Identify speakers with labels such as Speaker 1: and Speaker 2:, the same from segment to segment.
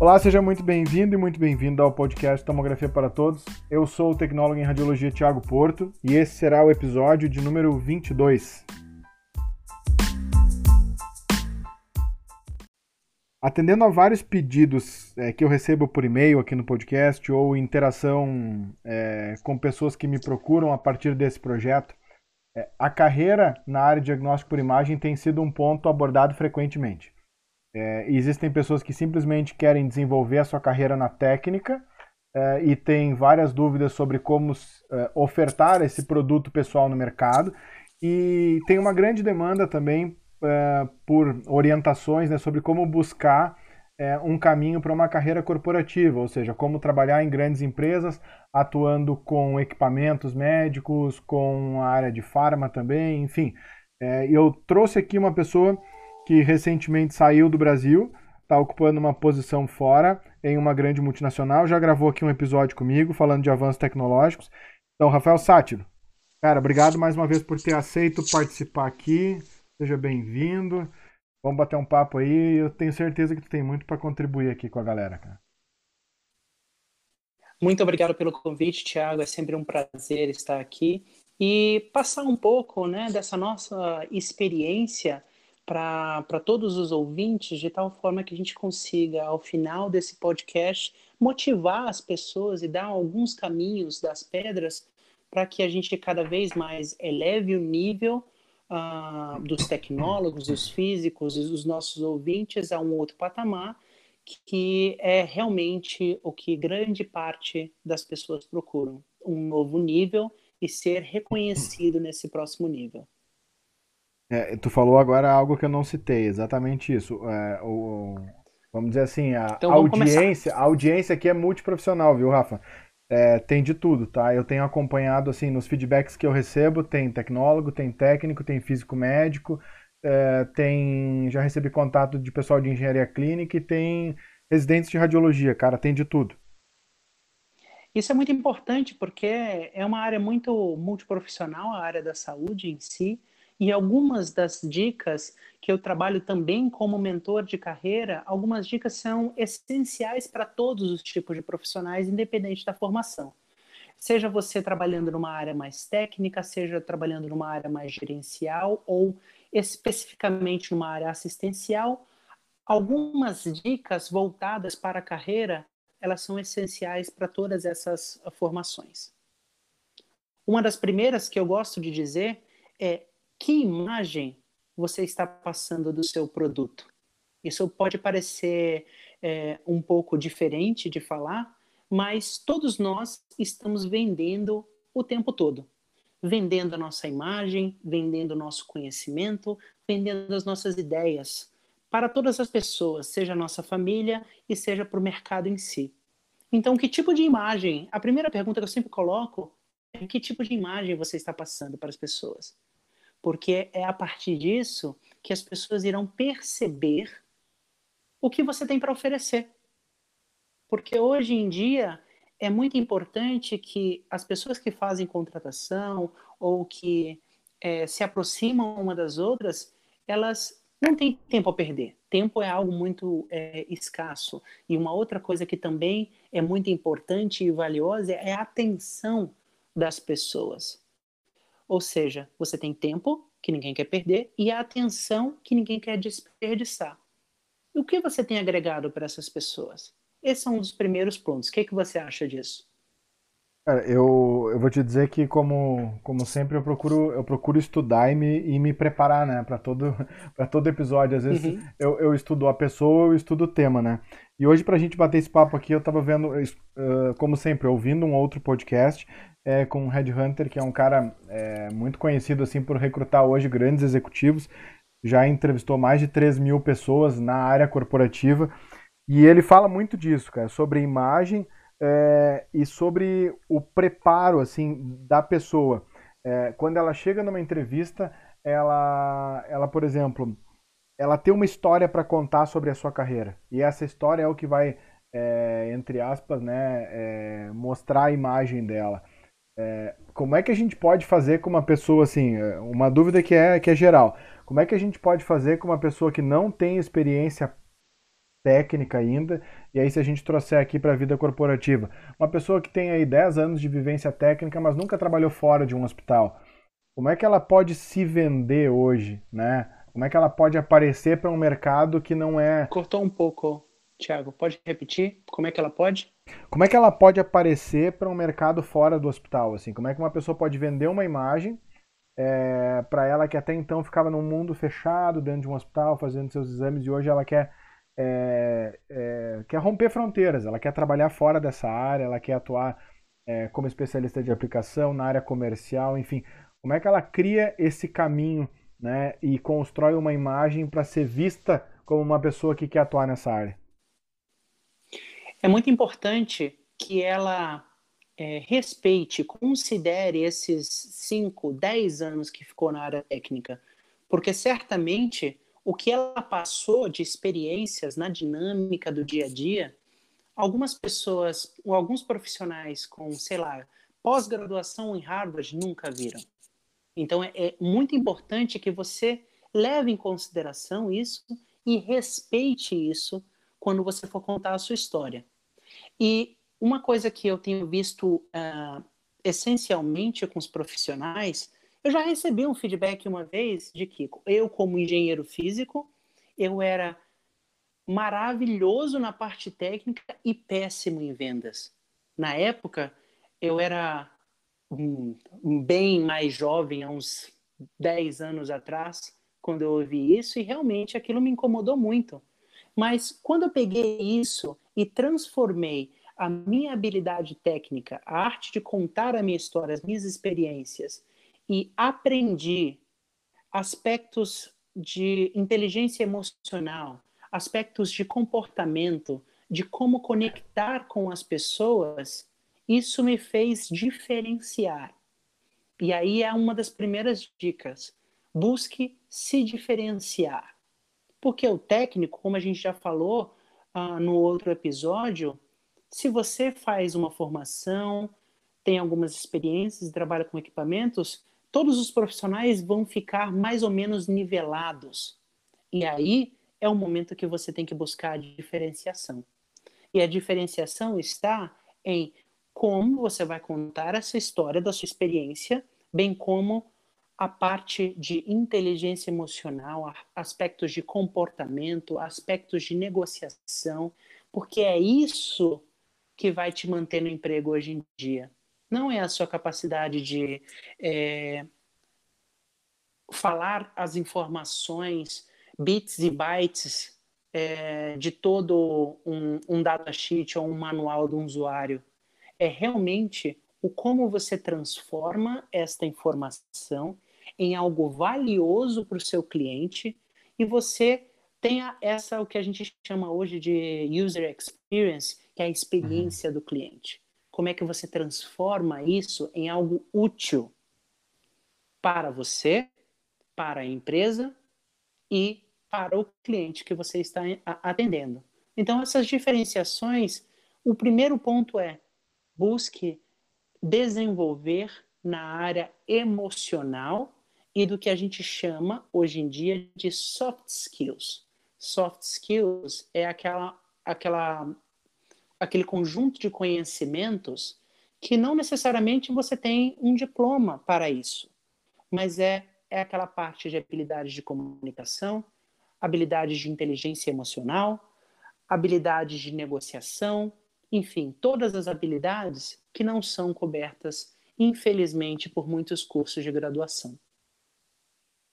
Speaker 1: Olá, seja muito bem-vindo e muito bem-vindo ao podcast Tomografia para Todos. Eu sou o tecnólogo em radiologia Tiago Porto e esse será o episódio de número 22. Atendendo a vários pedidos é, que eu recebo por e-mail aqui no podcast ou interação é, com pessoas que me procuram a partir desse projeto, é, a carreira na área de diagnóstico por imagem tem sido um ponto abordado frequentemente. É, existem pessoas que simplesmente querem desenvolver a sua carreira na técnica é, e têm várias dúvidas sobre como é, ofertar esse produto pessoal no mercado. E tem uma grande demanda também é, por orientações né, sobre como buscar é, um caminho para uma carreira corporativa, ou seja, como trabalhar em grandes empresas, atuando com equipamentos médicos, com a área de farma também, enfim. É, eu trouxe aqui uma pessoa que recentemente saiu do Brasil, está ocupando uma posição fora em uma grande multinacional, já gravou aqui um episódio comigo falando de avanços tecnológicos. Então, Rafael Sátiro, cara, obrigado mais uma vez por ter aceito participar aqui. Seja bem-vindo. Vamos bater um papo aí. Eu tenho certeza que tu tem muito para contribuir aqui com a galera, cara.
Speaker 2: Muito obrigado pelo convite, Thiago. É sempre um prazer estar aqui e passar um pouco, né, dessa nossa experiência para todos os ouvintes, de tal forma que a gente consiga, ao final desse podcast, motivar as pessoas e dar alguns caminhos das pedras para que a gente cada vez mais eleve o nível uh, dos tecnólogos, dos físicos e dos nossos ouvintes a um outro patamar, que é realmente o que grande parte das pessoas procuram: um novo nível e ser reconhecido nesse próximo nível.
Speaker 1: É, tu falou agora algo que eu não citei, exatamente isso. É, o, vamos dizer assim, a então, audiência, a audiência aqui é multiprofissional, viu, Rafa? É, tem de tudo, tá? Eu tenho acompanhado, assim, nos feedbacks que eu recebo, tem tecnólogo, tem técnico, tem físico médico, é, tem... já recebi contato de pessoal de engenharia clínica e tem residentes de radiologia, cara, tem de tudo.
Speaker 2: Isso é muito importante porque é uma área muito multiprofissional, a área da saúde em si, e algumas das dicas que eu trabalho também como mentor de carreira, algumas dicas são essenciais para todos os tipos de profissionais, independente da formação. Seja você trabalhando numa área mais técnica, seja trabalhando numa área mais gerencial ou especificamente numa área assistencial, algumas dicas voltadas para a carreira, elas são essenciais para todas essas formações. Uma das primeiras que eu gosto de dizer é que imagem você está passando do seu produto? Isso pode parecer é, um pouco diferente de falar, mas todos nós estamos vendendo o tempo todo. Vendendo a nossa imagem, vendendo o nosso conhecimento, vendendo as nossas ideias para todas as pessoas, seja a nossa família e seja para o mercado em si. Então, que tipo de imagem? A primeira pergunta que eu sempre coloco é que tipo de imagem você está passando para as pessoas? Porque é a partir disso que as pessoas irão perceber o que você tem para oferecer. Porque hoje em dia é muito importante que as pessoas que fazem contratação ou que é, se aproximam uma das outras, elas não têm tempo a perder. Tempo é algo muito é, escasso. E uma outra coisa que também é muito importante e valiosa é a atenção das pessoas. Ou seja, você tem tempo que ninguém quer perder e a atenção que ninguém quer desperdiçar. E o que você tem agregado para essas pessoas? Esse é um dos primeiros pontos. O que, é que você acha disso?
Speaker 1: eu, eu vou te dizer que, como, como sempre, eu procuro, eu procuro estudar e me, e me preparar né, para todo, todo episódio. Às vezes uhum. eu, eu estudo a pessoa, eu estudo o tema. Né? E hoje, para a gente bater esse papo aqui, eu estava vendo, uh, como sempre, ouvindo um outro podcast é, com o Red Hunter, que é um cara é, muito conhecido assim por recrutar hoje grandes executivos. Já entrevistou mais de 3 mil pessoas na área corporativa. E ele fala muito disso, cara, sobre imagem é, e sobre o preparo assim da pessoa. É, quando ela chega numa entrevista, ela, ela, por exemplo, ela tem uma história para contar sobre a sua carreira. E essa história é o que vai, é, entre aspas, né, é, mostrar a imagem dela. É, como é que a gente pode fazer com uma pessoa assim, é, uma dúvida que é, que é geral, como é que a gente pode fazer com uma pessoa que não tem experiência técnica ainda, e aí se a gente trouxer aqui para a vida corporativa, uma pessoa que tem aí 10 anos de vivência técnica, mas nunca trabalhou fora de um hospital, como é que ela pode se vender hoje, né? Como é que ela pode aparecer para um mercado que não é...
Speaker 2: Cortou um pouco, Tiago, pode repetir? Como é que ela pode?
Speaker 1: Como é que ela pode aparecer para um mercado fora do hospital, assim? Como é que uma pessoa pode vender uma imagem é, para ela que até então ficava num mundo fechado dentro de um hospital fazendo seus exames e hoje ela quer é, é, quer romper fronteiras, ela quer trabalhar fora dessa área, ela quer atuar é, como especialista de aplicação na área comercial, enfim, como é que ela cria esse caminho, né, e constrói uma imagem para ser vista como uma pessoa que quer atuar nessa área?
Speaker 2: É muito importante que ela é, respeite, considere esses 5, 10 anos que ficou na área técnica, porque certamente o que ela passou de experiências na dinâmica do dia a dia, algumas pessoas, ou alguns profissionais com, sei lá, pós-graduação em Harvard nunca viram. Então é, é muito importante que você leve em consideração isso e respeite isso quando você for contar a sua história. E uma coisa que eu tenho visto uh, essencialmente com os profissionais, eu já recebi um feedback uma vez de que eu, como engenheiro físico, eu era maravilhoso na parte técnica e péssimo em vendas. Na época, eu era um, bem mais jovem, há uns 10 anos atrás, quando eu ouvi isso, e realmente aquilo me incomodou muito. Mas quando eu peguei isso e transformei a minha habilidade técnica, a arte de contar a minha história, as minhas experiências, e aprendi aspectos de inteligência emocional, aspectos de comportamento, de como conectar com as pessoas, isso me fez diferenciar. E aí é uma das primeiras dicas. Busque se diferenciar. Porque o técnico, como a gente já falou uh, no outro episódio, se você faz uma formação, tem algumas experiências e trabalha com equipamentos, todos os profissionais vão ficar mais ou menos nivelados. E aí é o momento que você tem que buscar a diferenciação. E a diferenciação está em como você vai contar essa história da sua experiência, bem como a parte de inteligência emocional, aspectos de comportamento, aspectos de negociação, porque é isso que vai te manter no emprego hoje em dia. Não é a sua capacidade de é, falar as informações, bits e bytes é, de todo um, um datasheet ou um manual do usuário. É realmente o como você transforma esta informação em algo valioso para o seu cliente e você tenha essa o que a gente chama hoje de user experience, que é a experiência uhum. do cliente. Como é que você transforma isso em algo útil para você, para a empresa e para o cliente que você está atendendo. Então, essas diferenciações, o primeiro ponto é busque desenvolver na área emocional e do que a gente chama hoje em dia de soft skills. Soft skills é aquela, aquela aquele conjunto de conhecimentos que não necessariamente você tem um diploma para isso, mas é, é aquela parte de habilidades de comunicação, habilidades de inteligência emocional, habilidades de negociação, enfim, todas as habilidades que não são cobertas, infelizmente, por muitos cursos de graduação.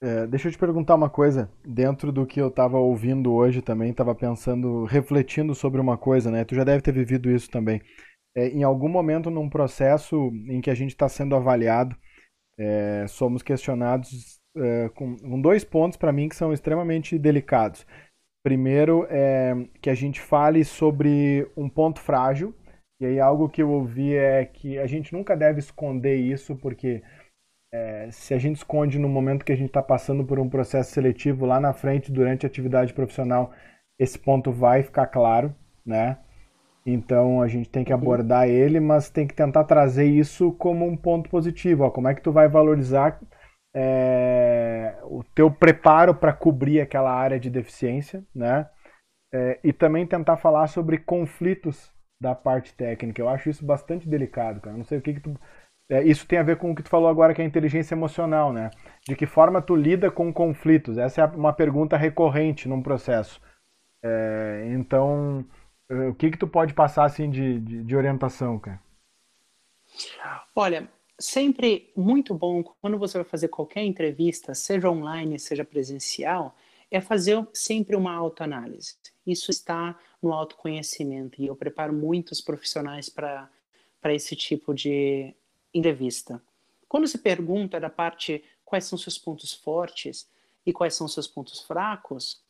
Speaker 1: É, deixa eu te perguntar uma coisa. Dentro do que eu estava ouvindo hoje também, estava pensando, refletindo sobre uma coisa, né? Tu já deve ter vivido isso também. É, em algum momento, num processo em que a gente está sendo avaliado, é, somos questionados é, com, com, dois pontos para mim que são extremamente delicados. Primeiro, é que a gente fale sobre um ponto frágil. E aí, algo que eu ouvi é que a gente nunca deve esconder isso, porque é, se a gente esconde no momento que a gente está passando por um processo seletivo lá na frente, durante a atividade profissional, esse ponto vai ficar claro, né? Então a gente tem que abordar ele, mas tem que tentar trazer isso como um ponto positivo. Ó, como é que tu vai valorizar é, o teu preparo para cobrir aquela área de deficiência, né? é, e também tentar falar sobre conflitos da parte técnica. Eu acho isso bastante delicado, cara. Não sei o que, que tu. É, isso tem a ver com o que tu falou agora, que é a inteligência emocional, né? De que forma tu lida com conflitos? Essa é uma pergunta recorrente num processo. É, então, é, o que que tu pode passar assim de, de, de orientação, cara?
Speaker 2: Olha, sempre muito bom quando você vai fazer qualquer entrevista, seja online, seja presencial, é fazer sempre uma autoanálise. Isso está no autoconhecimento e eu preparo muitos profissionais para esse tipo de entrevista. Quando se pergunta da parte quais são seus pontos fortes e quais são seus pontos fracos,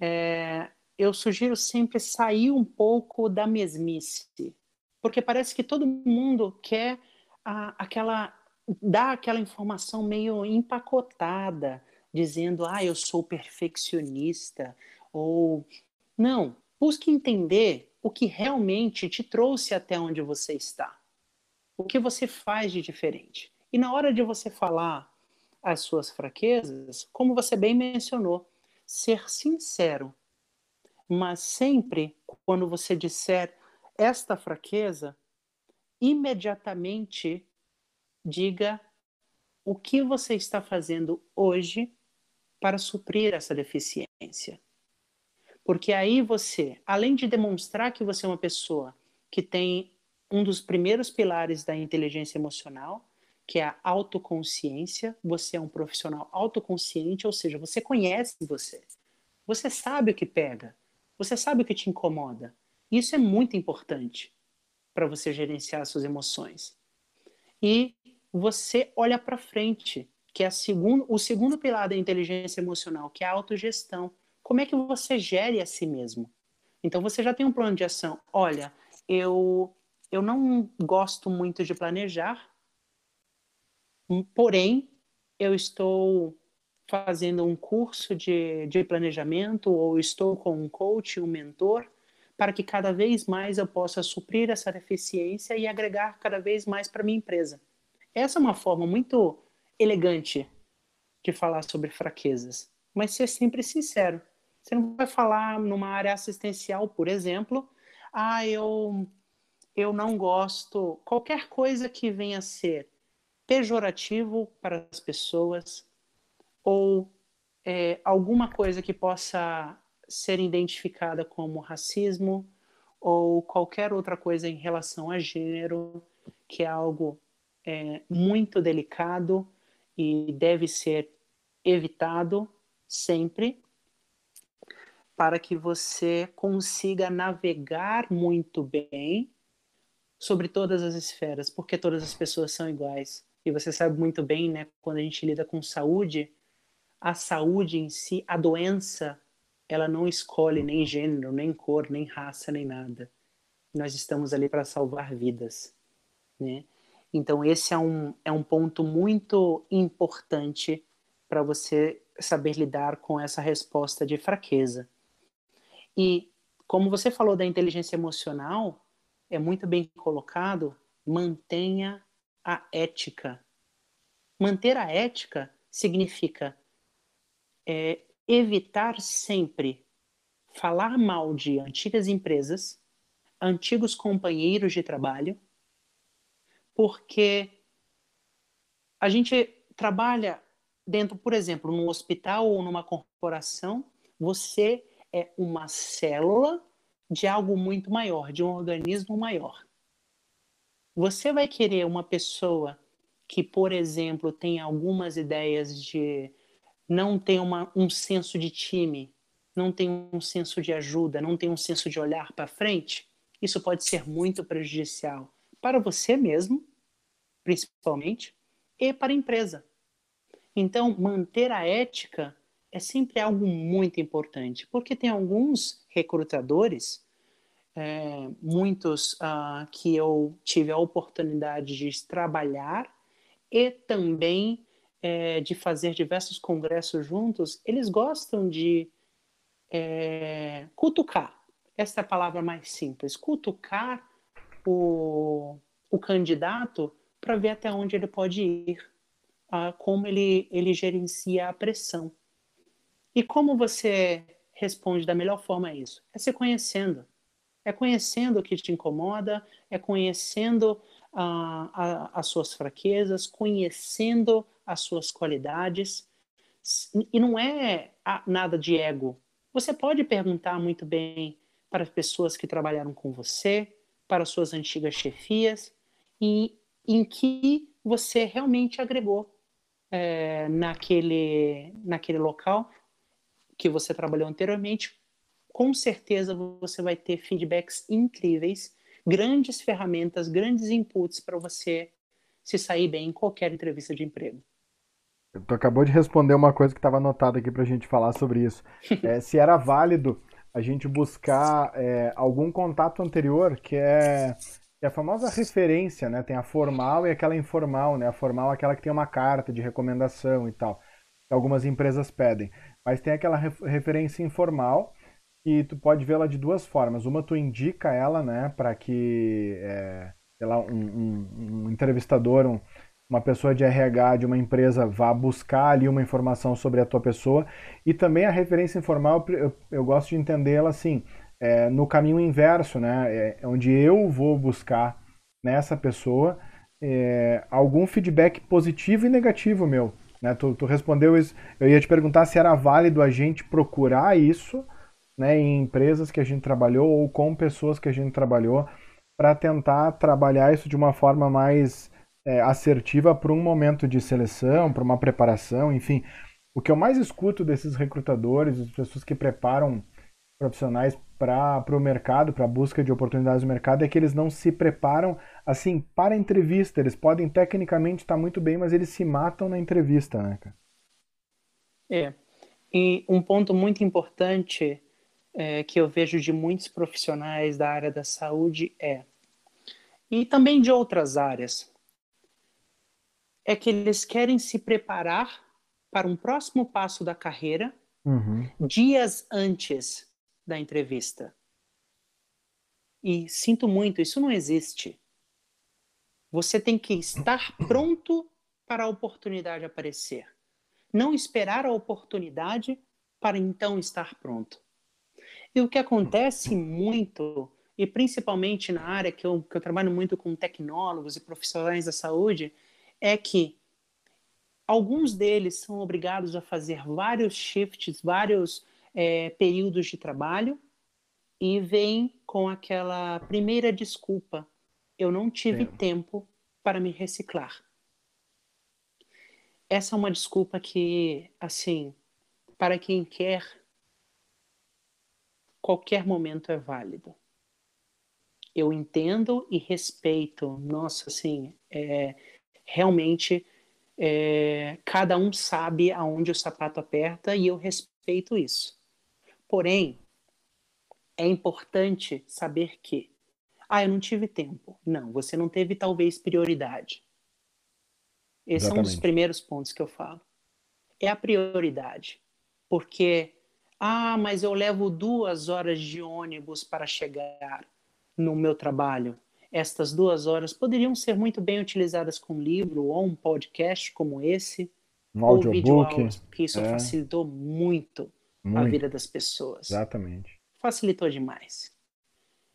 Speaker 2: é, eu sugiro sempre sair um pouco da mesmice, porque parece que todo mundo quer a, aquela dar aquela informação meio empacotada, dizendo, ah, eu sou perfeccionista, ou não, busque entender o que realmente te trouxe até onde você está. O que você faz de diferente. E na hora de você falar as suas fraquezas, como você bem mencionou, ser sincero. Mas sempre quando você disser esta fraqueza, imediatamente diga o que você está fazendo hoje para suprir essa deficiência. Porque aí você, além de demonstrar que você é uma pessoa que tem um dos primeiros pilares da inteligência emocional, que é a autoconsciência, você é um profissional autoconsciente, ou seja, você conhece você. Você sabe o que pega, você sabe o que te incomoda. Isso é muito importante para você gerenciar suas emoções. E você olha para frente, que é segundo, o segundo pilar da inteligência emocional, que é a autogestão. Como é que você gere a si mesmo? Então você já tem um plano de ação. Olha, eu eu não gosto muito de planejar, porém eu estou fazendo um curso de, de planejamento ou estou com um coach, um mentor para que cada vez mais eu possa suprir essa deficiência e agregar cada vez mais para minha empresa. Essa é uma forma muito elegante de falar sobre fraquezas, mas ser sempre sincero. Você não vai falar numa área assistencial, por exemplo, ah, eu eu não gosto qualquer coisa que venha a ser pejorativo para as pessoas ou é, alguma coisa que possa ser identificada como racismo ou qualquer outra coisa em relação a gênero, que é algo é, muito delicado e deve ser evitado sempre para que você consiga navegar muito bem sobre todas as esferas, porque todas as pessoas são iguais. E você sabe muito bem, né, quando a gente lida com saúde, a saúde em si, a doença ela não escolhe nem gênero, nem cor, nem raça, nem nada. Nós estamos ali para salvar vidas, né? Então esse é um, é um ponto muito importante para você saber lidar com essa resposta de fraqueza. E como você falou da inteligência emocional, é muito bem colocado, mantenha a ética. Manter a ética significa é, evitar sempre falar mal de antigas empresas, antigos companheiros de trabalho, porque a gente trabalha dentro, por exemplo, num hospital ou numa corporação, você é uma célula de algo muito maior, de um organismo maior. Você vai querer uma pessoa que, por exemplo, tem algumas ideias de não tem uma, um senso de time, não tem um senso de ajuda, não tem um senso de olhar para frente, isso pode ser muito prejudicial para você mesmo, principalmente, e para a empresa. Então, manter a ética é sempre algo muito importante, porque tem alguns recrutadores, é, muitos uh, que eu tive a oportunidade de trabalhar e também é, de fazer diversos congressos juntos, eles gostam de é, cutucar. Essa é a palavra mais simples. Cutucar o, o candidato para ver até onde ele pode ir, como ele, ele gerencia a pressão. E como você responde da melhor forma a isso? É se conhecendo. É conhecendo o que te incomoda, é conhecendo uh, a, as suas fraquezas, conhecendo as suas qualidades. E não é nada de ego. Você pode perguntar muito bem para as pessoas que trabalharam com você, para suas antigas chefias, e em que você realmente agregou é, naquele, naquele local que você trabalhou anteriormente, com certeza você vai ter feedbacks incríveis, grandes ferramentas, grandes inputs para você se sair bem em qualquer entrevista de emprego.
Speaker 1: Tu acabou de responder uma coisa que estava anotada aqui para a gente falar sobre isso. É, se era válido a gente buscar é, algum contato anterior, que é, é, a famosa referência, né? Tem a formal e aquela informal, né? A formal é aquela que tem uma carta de recomendação e tal. Que algumas empresas pedem. Mas tem aquela referência informal e tu pode vê-la de duas formas. Uma, tu indica ela, né? Para que, é, sei lá, um, um, um entrevistador, um, uma pessoa de RH de uma empresa vá buscar ali uma informação sobre a tua pessoa e também a referência informal eu, eu gosto de entendê-la assim é, no caminho inverso né é, onde eu vou buscar nessa pessoa é, algum feedback positivo e negativo meu né tu, tu respondeu isso eu ia te perguntar se era válido a gente procurar isso né em empresas que a gente trabalhou ou com pessoas que a gente trabalhou para tentar trabalhar isso de uma forma mais é, assertiva para um momento de seleção, para uma preparação, enfim. O que eu mais escuto desses recrutadores, das pessoas que preparam profissionais para o mercado, para a busca de oportunidades no mercado, é que eles não se preparam assim para a entrevista. Eles podem tecnicamente estar muito bem, mas eles se matam na entrevista, né, cara?
Speaker 2: É. E um ponto muito importante é, que eu vejo de muitos profissionais da área da saúde é, e também de outras áreas, é que eles querem se preparar para um próximo passo da carreira uhum. dias antes da entrevista. E sinto muito, isso não existe. Você tem que estar pronto para a oportunidade aparecer. Não esperar a oportunidade para então estar pronto. E o que acontece muito, e principalmente na área que eu, que eu trabalho muito com tecnólogos e profissionais da saúde, é que alguns deles são obrigados a fazer vários shifts, vários é, períodos de trabalho e vêm com aquela primeira desculpa: eu não tive é. tempo para me reciclar. Essa é uma desculpa que, assim, para quem quer, qualquer momento é válido. Eu entendo e respeito, nossa, assim, é, realmente é, cada um sabe aonde o sapato aperta e eu respeito isso. Porém, é importante saber que, ah, eu não tive tempo. Não, você não teve talvez prioridade. Esse Exatamente. é um dos primeiros pontos que eu falo. É a prioridade. Porque, ah, mas eu levo duas horas de ônibus para chegar no meu trabalho estas duas horas poderiam ser muito bem utilizadas com um livro ou um podcast como esse,
Speaker 1: um ou audiobook,
Speaker 2: porque isso é. facilitou muito, muito, a vida das pessoas.
Speaker 1: Exatamente.
Speaker 2: Facilitou demais.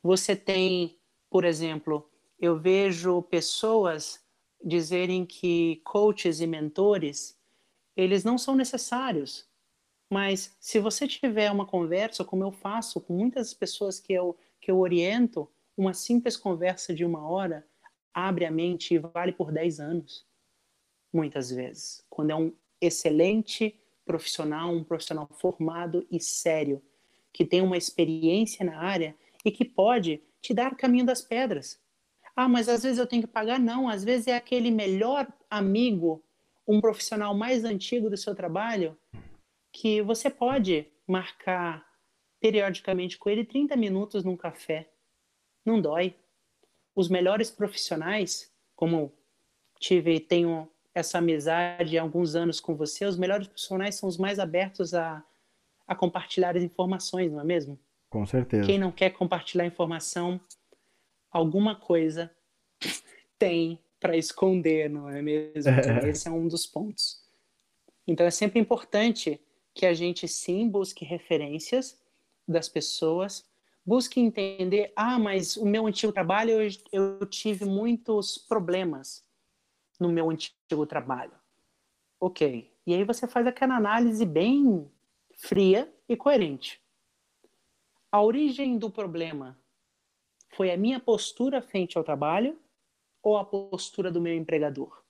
Speaker 2: Você tem, por exemplo, eu vejo pessoas dizerem que coaches e mentores, eles não são necessários. Mas se você tiver uma conversa, como eu faço com muitas pessoas que eu, que eu oriento, uma simples conversa de uma hora abre a mente e vale por 10 anos, muitas vezes. Quando é um excelente profissional, um profissional formado e sério, que tem uma experiência na área e que pode te dar o caminho das pedras. Ah, mas às vezes eu tenho que pagar? Não, às vezes é aquele melhor amigo, um profissional mais antigo do seu trabalho, que você pode marcar periodicamente com ele 30 minutos num café não dói. Os melhores profissionais, como tive tenho essa amizade há alguns anos com você, os melhores profissionais são os mais abertos a, a compartilhar as informações, não é mesmo?
Speaker 1: Com certeza.
Speaker 2: Quem não quer compartilhar informação, alguma coisa tem para esconder, não é mesmo? Então, esse é um dos pontos. Então é sempre importante que a gente sim busque referências das pessoas, busque entender, ah, mas o meu antigo trabalho eu, eu tive muitos problemas no meu antigo trabalho. Ok. E aí você faz aquela análise bem fria e coerente. A origem do problema foi a minha postura frente ao trabalho ou a postura do meu empregador?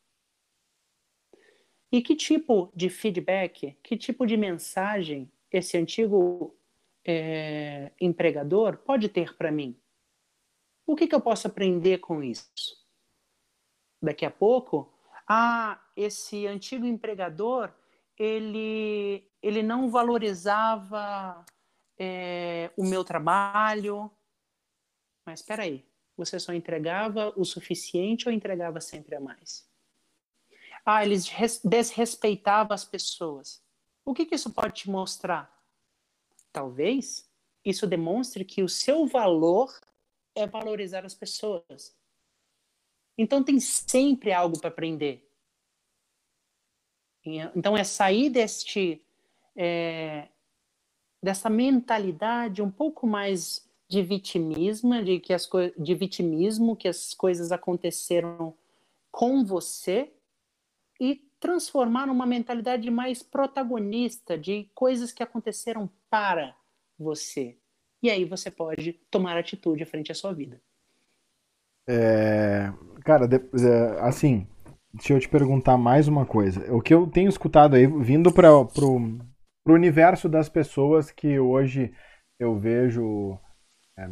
Speaker 2: E que tipo de feedback, que tipo de mensagem esse antigo é, empregador pode ter para mim? O que, que eu posso aprender com isso? Daqui a pouco, ah, esse antigo empregador, ele, ele não valorizava é, o meu trabalho. Mas espera aí, você só entregava o suficiente ou entregava sempre a mais? Ah, eles desrespeitavam as pessoas. O que, que isso pode te mostrar? Talvez isso demonstre que o seu valor é valorizar as pessoas. Então tem sempre algo para aprender. Então é sair deste é, dessa mentalidade um pouco mais de vitimismo, de que as de vitimismo, que as coisas aconteceram com você e transformar numa mentalidade mais protagonista de coisas que aconteceram para você. E aí você pode tomar atitude frente à sua vida.
Speaker 1: É, cara, é, assim, deixa eu te perguntar mais uma coisa. O que eu tenho escutado aí, vindo para pro, pro universo das pessoas que hoje eu vejo é,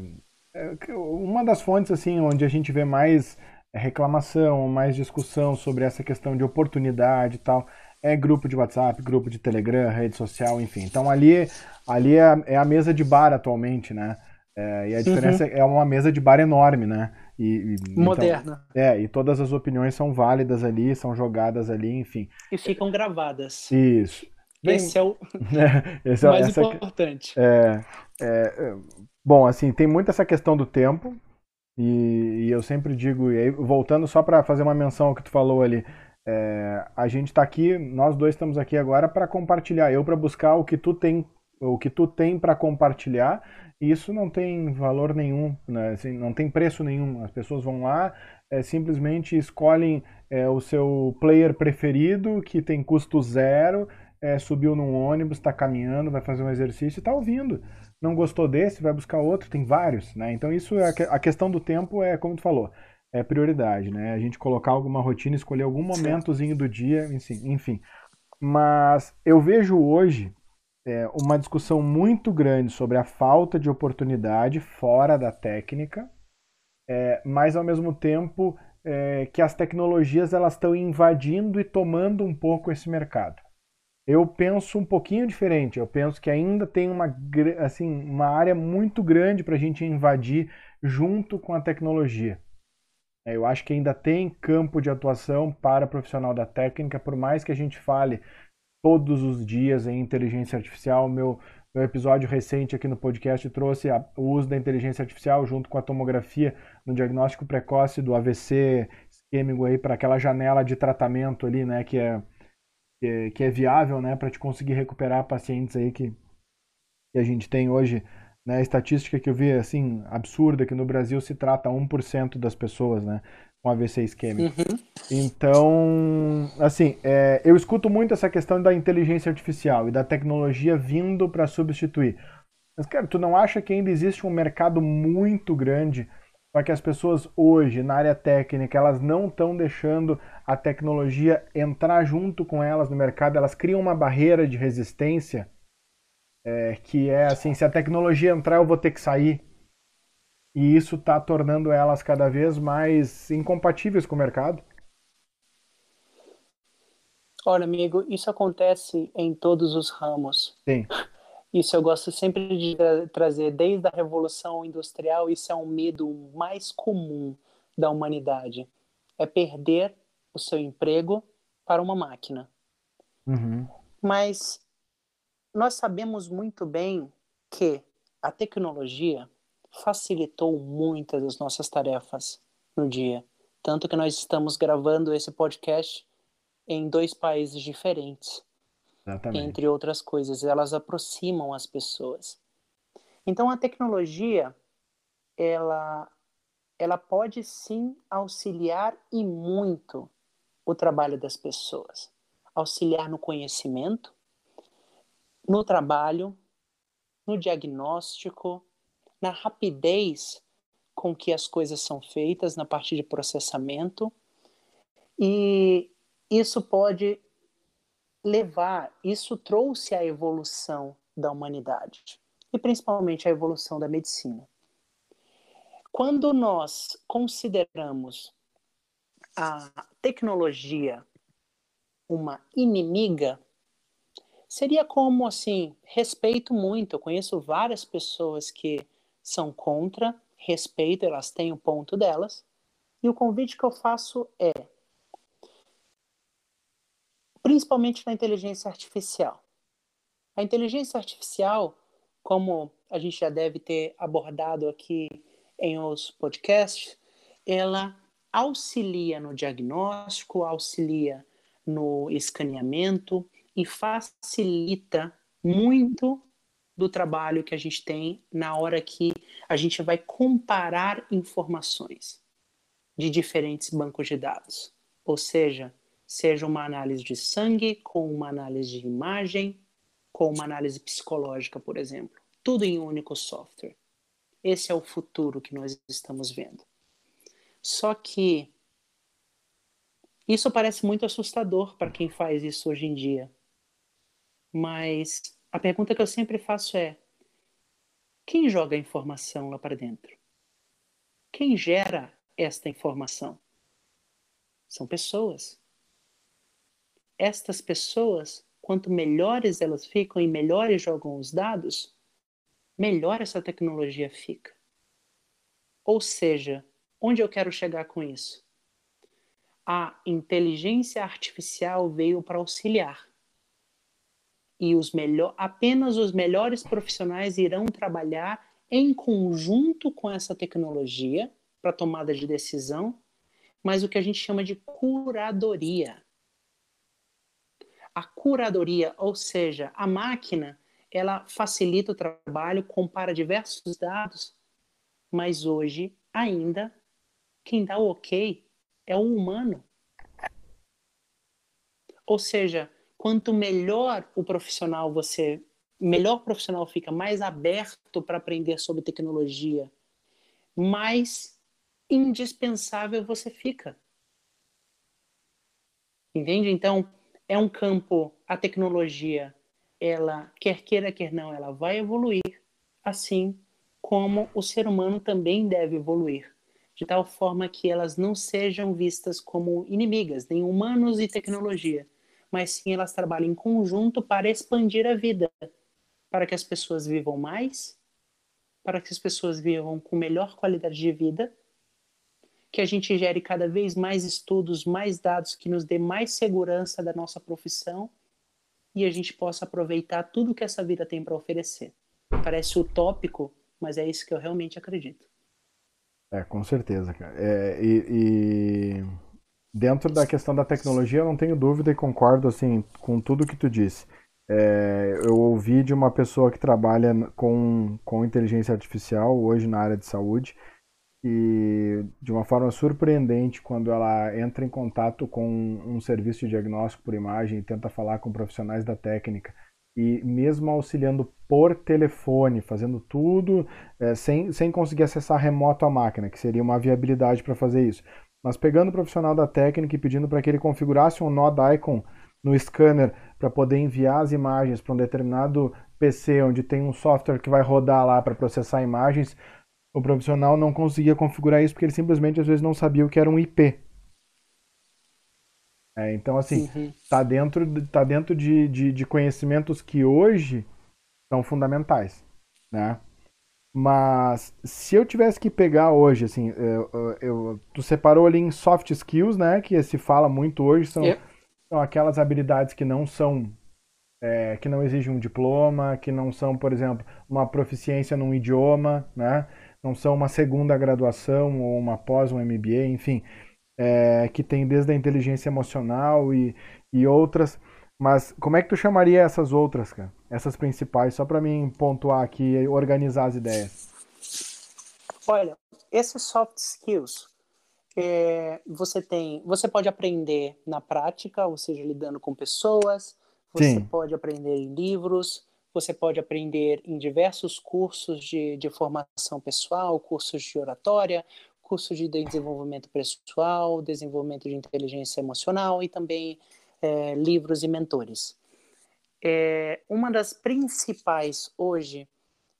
Speaker 1: é, uma das fontes assim onde a gente vê mais reclamação, mais discussão sobre essa questão de oportunidade e tal, é grupo de WhatsApp, grupo de Telegram, rede social, enfim. Então ali, ali é, é a mesa de bar atualmente, né? É, e a diferença uhum. é uma mesa de bar enorme, né? E,
Speaker 2: e, Moderna.
Speaker 1: Então, é, e todas as opiniões são válidas ali, são jogadas ali, enfim.
Speaker 2: E ficam gravadas.
Speaker 1: Isso.
Speaker 2: Bem, esse é o esse é, mais essa, importante.
Speaker 1: É, é, bom, assim, tem muito essa questão do tempo, e, e eu sempre digo, e aí, voltando só para fazer uma menção ao que tu falou ali, é, a gente está aqui, nós dois estamos aqui agora para compartilhar, eu para buscar o que tu tem, o que tu tem para compartilhar, isso não tem valor nenhum, né? assim, não tem preço nenhum. As pessoas vão lá, é, simplesmente escolhem é, o seu player preferido, que tem custo zero, é, subiu num ônibus, está caminhando, vai fazer um exercício e está ouvindo. Não gostou desse, vai buscar outro, tem vários, né? Então isso é a questão do tempo é como tu falou, é prioridade, né? A gente colocar alguma rotina, escolher algum momentozinho do dia, enfim. Mas eu vejo hoje é, uma discussão muito grande sobre a falta de oportunidade fora da técnica, é, mas ao mesmo tempo é, que as tecnologias elas estão invadindo e tomando um pouco esse mercado. Eu penso um pouquinho diferente. Eu penso que ainda tem uma, assim, uma área muito grande para a gente invadir junto com a tecnologia. É, eu acho que ainda tem campo de atuação para profissional da técnica, por mais que a gente fale todos os dias em inteligência artificial. Meu, meu episódio recente aqui no podcast trouxe a, o uso da inteligência artificial junto com a tomografia no diagnóstico precoce do AVC isquêmico aí para aquela janela de tratamento ali, né, que é que é, que é viável, né, para te conseguir recuperar pacientes aí que, que a gente tem hoje. Né, a estatística que eu vi, assim, absurda, que no Brasil se trata 1% das pessoas, né, com AVC isquêmico. Uhum. Então, assim, é, eu escuto muito essa questão da inteligência artificial e da tecnologia vindo para substituir. Mas, cara, tu não acha que ainda existe um mercado muito grande para que as pessoas hoje, na área técnica, elas não estão deixando a tecnologia entrar junto com elas no mercado, elas criam uma barreira de resistência é, que é assim, se a tecnologia entrar eu vou ter que sair e isso está tornando elas cada vez mais incompatíveis com o mercado?
Speaker 2: Olha, amigo, isso acontece em todos os ramos.
Speaker 1: Sim.
Speaker 2: Isso eu gosto sempre de trazer, desde a Revolução Industrial, isso é um medo mais comum da humanidade. É perder o seu emprego para uma máquina.
Speaker 1: Uhum.
Speaker 2: Mas nós sabemos muito bem que a tecnologia facilitou muitas das nossas tarefas no dia. Tanto que nós estamos gravando esse podcast em dois países diferentes.
Speaker 1: Exatamente.
Speaker 2: entre outras coisas. Elas aproximam as pessoas. Então a tecnologia, ela, ela pode sim auxiliar e muito o trabalho das pessoas. Auxiliar no conhecimento, no trabalho, no diagnóstico, na rapidez com que as coisas são feitas na parte de processamento. E isso pode levar, isso trouxe a evolução da humanidade e principalmente a evolução da medicina. Quando nós consideramos a tecnologia uma inimiga, seria como assim, respeito muito, eu conheço várias pessoas que são contra, respeito, elas têm o ponto delas, e o convite que eu faço é principalmente na inteligência artificial. A inteligência artificial, como a gente já deve ter abordado aqui em os podcasts, ela auxilia no diagnóstico, auxilia no escaneamento e facilita muito do trabalho que a gente tem na hora que a gente vai comparar informações de diferentes bancos de dados. Ou seja, seja uma análise de sangue, com uma análise de imagem, com uma análise psicológica, por exemplo. Tudo em um único software. Esse é o futuro que nós estamos vendo. Só que isso parece muito assustador para quem faz isso hoje em dia. Mas a pergunta que eu sempre faço é: quem joga a informação lá para dentro? Quem gera esta informação? São pessoas estas pessoas, quanto melhores elas ficam e melhores jogam os dados, melhor essa tecnologia fica. Ou seja, onde eu quero chegar com isso? A inteligência artificial veio para auxiliar. E os melhor, apenas os melhores profissionais irão trabalhar em conjunto com essa tecnologia para tomada de decisão, mas o que a gente chama de curadoria a curadoria, ou seja, a máquina, ela facilita o trabalho, compara diversos dados, mas hoje ainda quem dá o ok é o humano. Ou seja, quanto melhor o profissional você, melhor o profissional fica, mais aberto para aprender sobre tecnologia, mais indispensável você fica. Entende? Então, é um campo, a tecnologia, ela, quer queira, quer não, ela vai evoluir, assim como o ser humano também deve evoluir, de tal forma que elas não sejam vistas como inimigas, nem humanos e tecnologia, mas sim elas trabalhem em conjunto para expandir a vida, para que as pessoas vivam mais, para que as pessoas vivam com melhor qualidade de vida que a gente gere cada vez mais estudos, mais dados que nos dê mais segurança da nossa profissão e a gente possa aproveitar tudo que essa vida tem para oferecer. Parece utópico, mas é isso que eu realmente acredito.
Speaker 1: É, com certeza, cara. É, e, e, dentro da questão da tecnologia, eu não tenho dúvida e concordo assim com tudo que tu disse. É, eu ouvi de uma pessoa que trabalha com, com inteligência artificial hoje na área de saúde e de uma forma surpreendente quando ela entra em contato com um serviço de diagnóstico por imagem e tenta falar com profissionais da técnica e mesmo auxiliando por telefone, fazendo tudo é, sem, sem conseguir acessar remoto a máquina, que seria uma viabilidade para fazer isso. Mas pegando o profissional da técnica e pedindo para que ele configurasse um Node Icon no scanner para poder enviar as imagens para um determinado PC onde tem um software que vai rodar lá para processar imagens, o profissional não conseguia configurar isso porque ele simplesmente às vezes não sabia o que era um IP. É, então, assim, uhum. tá dentro, tá dentro de, de, de, conhecimentos que hoje são fundamentais, né? Mas se eu tivesse que pegar hoje, assim, eu, eu, tu separou ali em soft skills, né? Que se fala muito hoje, são, yep. são aquelas habilidades que não são é, que não exigem um diploma, que não são, por exemplo, uma proficiência num idioma, né? não são uma segunda graduação ou uma pós, um MBA, enfim, é, que tem desde a inteligência emocional e, e outras. Mas como é que tu chamaria essas outras, cara? Essas principais, só para mim pontuar aqui e organizar as ideias.
Speaker 2: Olha, esses soft skills, é, você tem, você pode aprender na prática, ou seja, lidando com pessoas. Você Sim. pode aprender em livros. Você pode aprender em diversos cursos de, de formação pessoal, cursos de oratória, cursos de desenvolvimento pessoal, desenvolvimento de inteligência emocional e também é, livros e mentores. É, uma das principais hoje,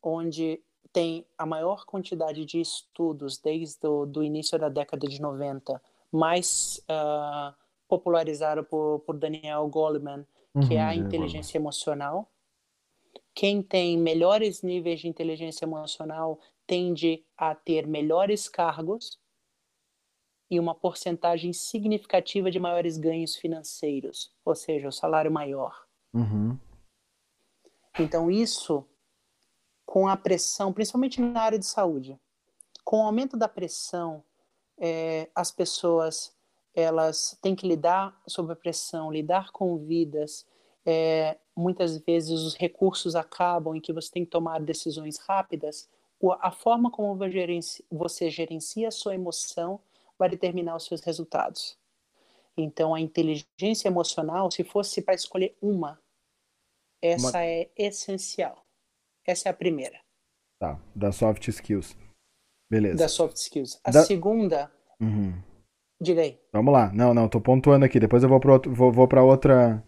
Speaker 2: onde tem a maior quantidade de estudos desde o do início da década de 90, mais uh, popularizado por, por Daniel Goleman, uhum, que é a uhum, inteligência emocional. Quem tem melhores níveis de inteligência emocional tende a ter melhores cargos e uma porcentagem significativa de maiores ganhos financeiros, ou seja, o salário maior.
Speaker 1: Uhum.
Speaker 2: Então, isso, com a pressão, principalmente na área de saúde, com o aumento da pressão, é, as pessoas elas têm que lidar sob a pressão, lidar com vidas. É, muitas vezes os recursos acabam em que você tem que tomar decisões rápidas. A forma como você gerencia a sua emoção vai determinar os seus resultados. Então, a inteligência emocional, se fosse para escolher uma, essa uma... é essencial. Essa é a primeira.
Speaker 1: Tá, da soft skills. Beleza.
Speaker 2: Da soft skills. A
Speaker 1: da...
Speaker 2: segunda.
Speaker 1: Uhum.
Speaker 2: Diga aí.
Speaker 1: Vamos lá. Não, não, tô pontuando aqui. Depois eu vou para outro, vou, vou para outra.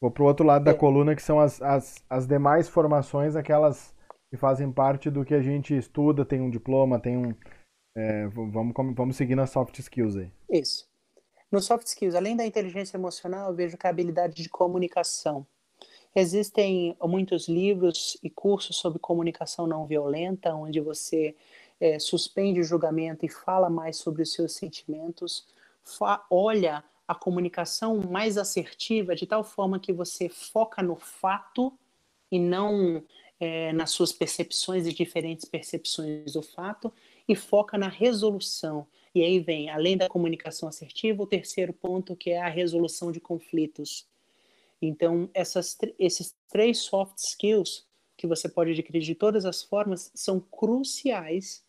Speaker 1: Vou para o outro lado é. da coluna, que são as, as, as demais formações, aquelas que fazem parte do que a gente estuda, tem um diploma, tem um, é, vamos, vamos seguir nas soft skills aí.
Speaker 2: Isso. No soft skills, além da inteligência emocional, eu vejo que a habilidade de comunicação. Existem muitos livros e cursos sobre comunicação não violenta, onde você é, suspende o julgamento e fala mais sobre os seus sentimentos, olha a comunicação mais assertiva de tal forma que você foca no fato e não é, nas suas percepções e diferentes percepções do fato, e foca na resolução. E aí vem, além da comunicação assertiva, o terceiro ponto, que é a resolução de conflitos. Então, essas, esses três soft skills que você pode adquirir de todas as formas são cruciais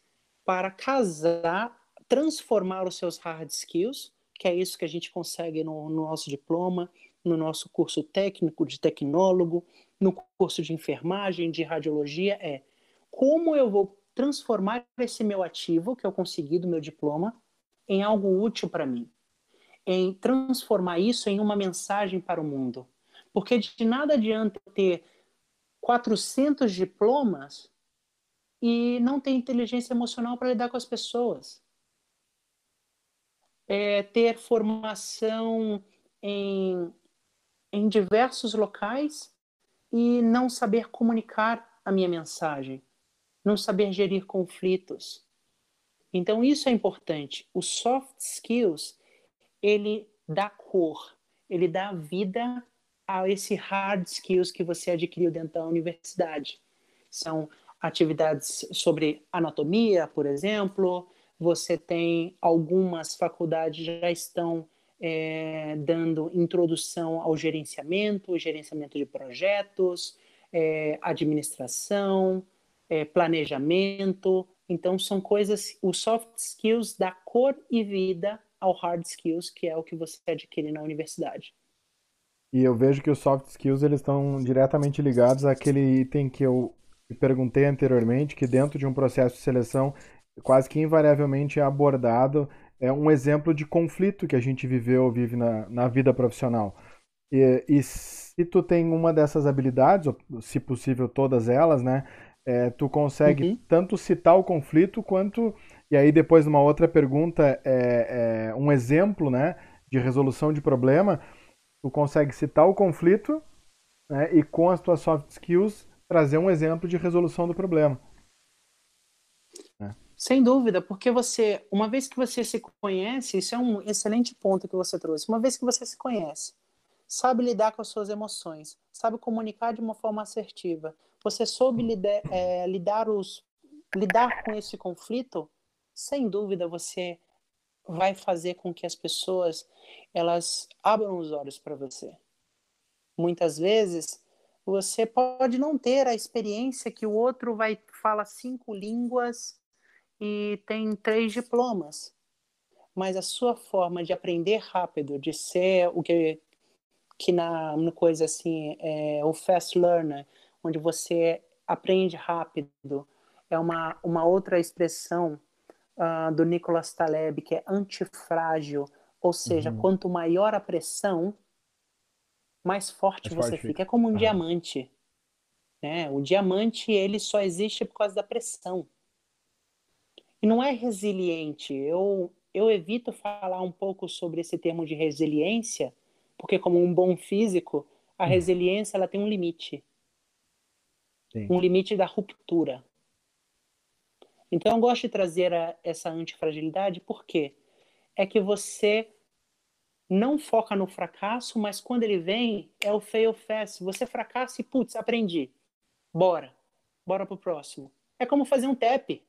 Speaker 2: para casar, transformar os seus hard skills, que é isso que a gente consegue no, no nosso diploma, no nosso curso técnico de tecnólogo, no curso de enfermagem, de radiologia, é como eu vou transformar esse meu ativo que eu consegui do meu diploma em algo útil para mim, em transformar isso em uma mensagem para o mundo. Porque de nada adianta ter 400 diplomas e não ter inteligência emocional para lidar com as pessoas. É ter formação em, em diversos locais e não saber comunicar a minha mensagem não saber gerir conflitos. Então isso é importante. O soft skills, ele dá cor, ele dá vida a esse hard skills que você adquiriu dentro da universidade. São atividades sobre anatomia, por exemplo. Você tem algumas faculdades já estão é, dando introdução ao gerenciamento, gerenciamento de projetos, é, administração, é, planejamento. Então, são coisas, o soft skills dá cor e vida ao hard skills, que é o que você adquire na universidade.
Speaker 1: E eu vejo que os soft skills eles estão diretamente ligados àquele item que eu perguntei anteriormente, que dentro de um processo de seleção, quase que invariavelmente é abordado é um exemplo de conflito que a gente viveu ou vive na, na vida profissional. E, e se tu tem uma dessas habilidades, ou se possível todas elas, né, é, tu consegue uhum. tanto citar o conflito quanto e aí depois uma outra pergunta é, é, um exemplo né de resolução de problema tu consegue citar o conflito né, e com as tuas soft skills trazer um exemplo de resolução do problema
Speaker 2: né? sem dúvida porque você uma vez que você se conhece isso é um excelente ponto que você trouxe uma vez que você se conhece sabe lidar com as suas emoções sabe comunicar de uma forma assertiva você soube é, lidar, os, lidar com esse conflito, sem dúvida você vai fazer com que as pessoas elas abram os olhos para você. muitas vezes você pode não ter a experiência que o outro vai fala cinco línguas e tem três diplomas, mas a sua forma de aprender rápido, de ser o que que na no coisa assim é o fast learner, onde você aprende rápido, é uma uma outra expressão uh, do Nicolas Taleb que é antifrágil, ou seja, uhum. quanto maior a pressão, mais forte mais você forte. fica. É como um diamante. Né? O diamante ele só existe por causa da pressão. E não é resiliente. Eu, eu evito falar um pouco sobre esse termo de resiliência, porque como um bom físico, a hum. resiliência ela tem um limite. Sim. Um limite da ruptura. Então eu gosto de trazer a, essa antifragilidade porque é que você não foca no fracasso, mas quando ele vem, é o fail fast. Você fracassa e, putz, aprendi. Bora. Bora pro próximo. É como fazer um TEP.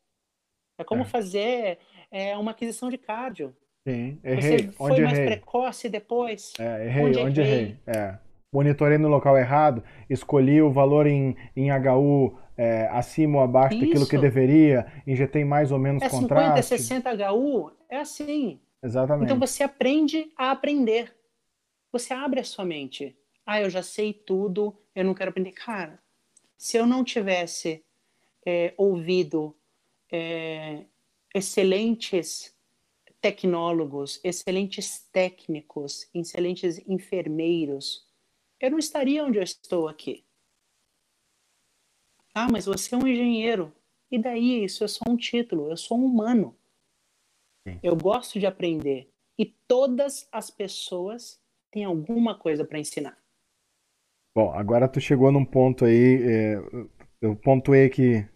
Speaker 2: É como é. fazer é, uma aquisição de cardio.
Speaker 1: Sim, errei. Você
Speaker 2: foi onde mais errei? precoce depois.
Speaker 1: É, errei, onde, onde errei? errei? É. Monitorei no local errado, escolhi o valor em, em HU é, acima ou abaixo Isso. daquilo que deveria, injetei mais ou menos
Speaker 2: é
Speaker 1: contraste.
Speaker 2: 50, 60 HU, é assim.
Speaker 1: Exatamente.
Speaker 2: Então você aprende a aprender. Você abre a sua mente. Ah, eu já sei tudo, eu não quero aprender. Cara, se eu não tivesse é, ouvido é, excelentes tecnólogos, excelentes técnicos, excelentes enfermeiros, eu não estaria onde eu estou aqui. Ah, mas você é um engenheiro. E daí? Isso é só um título. Eu sou um humano. Eu gosto de aprender. E todas as pessoas têm alguma coisa para ensinar.
Speaker 1: Bom, agora tu chegou num ponto aí. É, eu pontuei aqui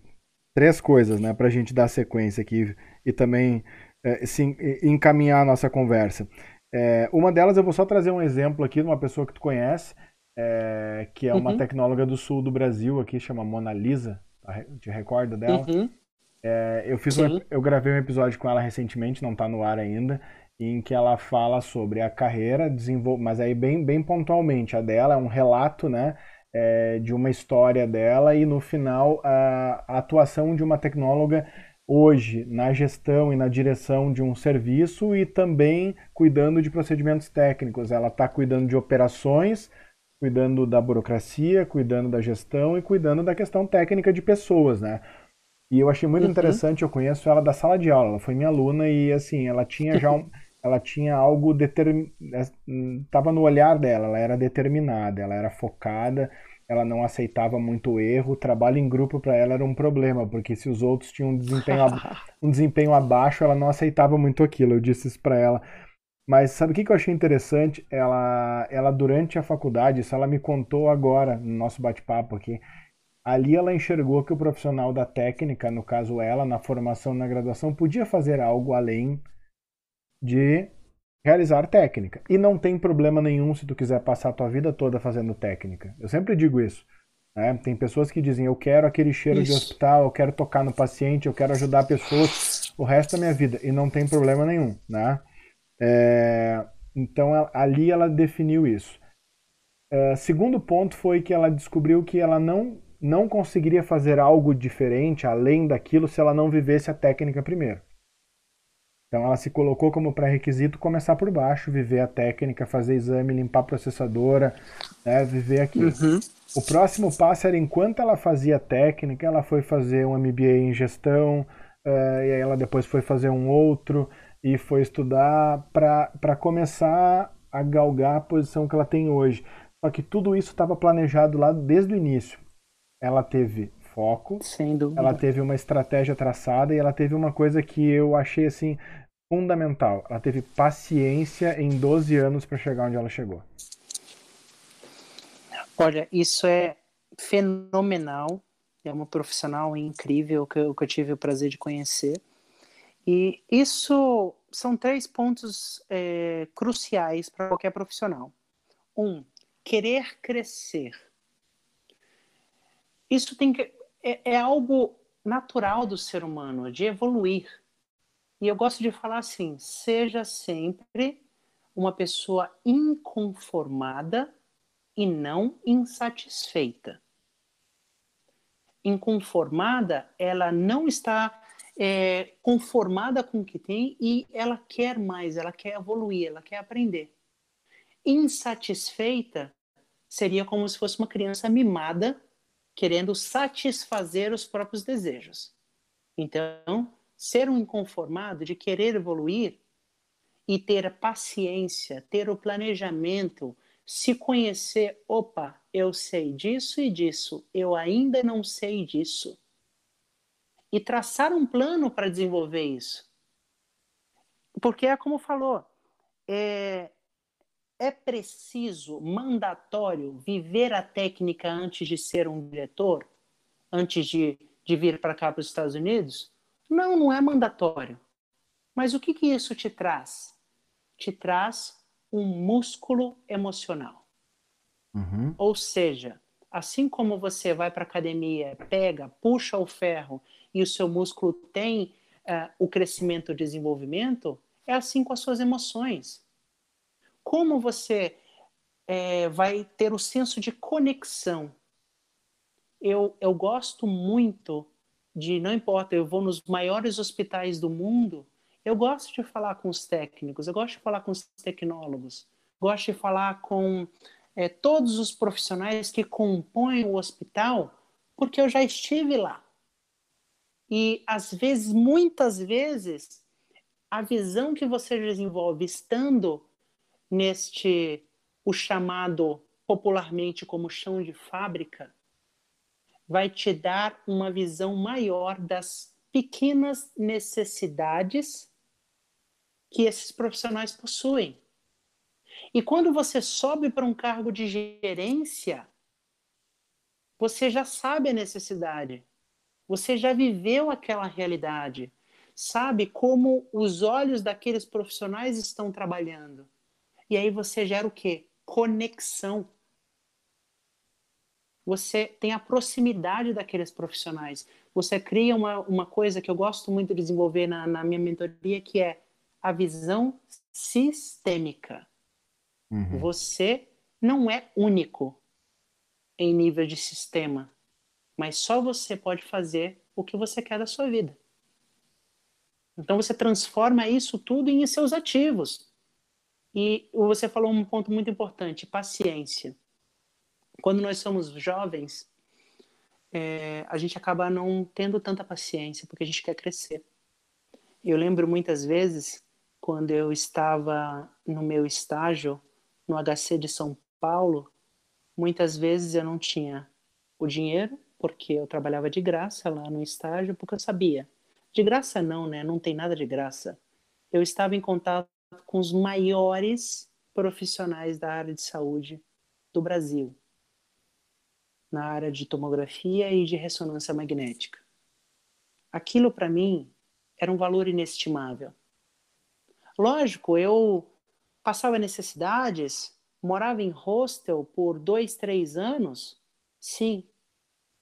Speaker 1: três coisas, né, para a gente dar sequência aqui e também é, sim, encaminhar a nossa conversa. É, uma delas eu vou só trazer um exemplo aqui de uma pessoa que tu conhece, é, que é uma uhum. tecnóloga do sul do Brasil aqui, chama Mona Lisa. Te recorda dela? Uhum. É, eu fiz um, eu gravei um episódio com ela recentemente, não está no ar ainda, em que ela fala sobre a carreira, desenvol... mas aí bem, bem pontualmente. A dela é um relato, né, é, de uma história dela e no final a, a atuação de uma tecnóloga hoje na gestão e na direção de um serviço e também cuidando de procedimentos técnicos. Ela está cuidando de operações, cuidando da burocracia, cuidando da gestão e cuidando da questão técnica de pessoas, né? E eu achei muito uhum. interessante, eu conheço ela da sala de aula, ela foi minha aluna e assim, ela tinha já um, ela tinha algo determinado, estava no olhar dela, ela era determinada, ela era focada, ela não aceitava muito erro, o trabalho em grupo para ela era um problema, porque se os outros tinham um desempenho, um desempenho abaixo, ela não aceitava muito aquilo, eu disse isso para ela. Mas sabe o que eu achei interessante? Ela, ela durante a faculdade, isso ela me contou agora, no nosso bate-papo aqui, Ali ela enxergou que o profissional da técnica, no caso ela, na formação na graduação, podia fazer algo além de realizar técnica. E não tem problema nenhum se tu quiser passar a tua vida toda fazendo técnica. Eu sempre digo isso. Né? Tem pessoas que dizem, eu quero aquele cheiro isso. de hospital, eu quero tocar no paciente, eu quero ajudar pessoas o resto da minha vida. E não tem problema nenhum. Né? É... Então ali ela definiu isso. Uh, segundo ponto foi que ela descobriu que ela não não conseguiria fazer algo diferente além daquilo se ela não vivesse a técnica primeiro. Então ela se colocou como pré-requisito começar por baixo, viver a técnica, fazer exame, limpar a processadora, né, viver aquilo. Uhum. O próximo passo era enquanto ela fazia técnica, ela foi fazer um MBA em gestão, uh, e aí ela depois foi fazer um outro e foi estudar para começar a galgar a posição que ela tem hoje. Só que tudo isso estava planejado lá desde o início ela teve foco, ela teve uma estratégia traçada e ela teve uma coisa que eu achei assim fundamental. Ela teve paciência em 12 anos para chegar onde ela chegou.
Speaker 2: Olha, isso é fenomenal. É uma profissional incrível que eu, que eu tive o prazer de conhecer. E isso são três pontos é, cruciais para qualquer profissional. Um, querer crescer. Isso tem que, é, é algo natural do ser humano, de evoluir. E eu gosto de falar assim: seja sempre uma pessoa inconformada e não insatisfeita. Inconformada, ela não está é, conformada com o que tem e ela quer mais, ela quer evoluir, ela quer aprender. Insatisfeita seria como se fosse uma criança mimada querendo satisfazer os próprios desejos. Então, ser um inconformado de querer evoluir e ter a paciência, ter o planejamento, se conhecer, opa, eu sei disso e disso, eu ainda não sei disso. E traçar um plano para desenvolver isso. Porque é como falou, é, é preciso, mandatório, viver a técnica antes de ser um diretor? Antes de, de vir para cá para os Estados Unidos? Não, não é mandatório. Mas o que, que isso te traz? Te traz um músculo emocional. Uhum. Ou seja, assim como você vai para a academia, pega, puxa o ferro e o seu músculo tem uh, o crescimento e desenvolvimento, é assim com as suas emoções. Como você é, vai ter o senso de conexão? Eu, eu gosto muito de, não importa, eu vou nos maiores hospitais do mundo eu gosto de falar com os técnicos, eu gosto de falar com os tecnólogos, gosto de falar com é, todos os profissionais que compõem o hospital, porque eu já estive lá. E às vezes, muitas vezes, a visão que você desenvolve estando neste o chamado popularmente como chão de fábrica vai te dar uma visão maior das pequenas necessidades que esses profissionais possuem. E quando você sobe para um cargo de gerência, você já sabe a necessidade, você já viveu aquela realidade, sabe como os olhos daqueles profissionais estão trabalhando. E aí você gera o quê? Conexão. Você tem a proximidade daqueles profissionais. Você cria uma, uma coisa que eu gosto muito de desenvolver na, na minha mentoria, que é a visão sistêmica. Uhum. Você não é único em nível de sistema, mas só você pode fazer o que você quer da sua vida. Então você transforma isso tudo em seus ativos. E você falou um ponto muito importante: paciência. Quando nós somos jovens, é, a gente acaba não tendo tanta paciência porque a gente quer crescer. Eu lembro muitas vezes quando eu estava no meu estágio no HC de São Paulo, muitas vezes eu não tinha o dinheiro, porque eu trabalhava de graça lá no estágio, porque eu sabia. De graça não, né? Não tem nada de graça. Eu estava em contato com os maiores profissionais da área de saúde do Brasil, na área de tomografia e de ressonância magnética. Aquilo para mim era um valor inestimável Lógico, eu passava necessidades, morava em hostel por dois, três anos, sim,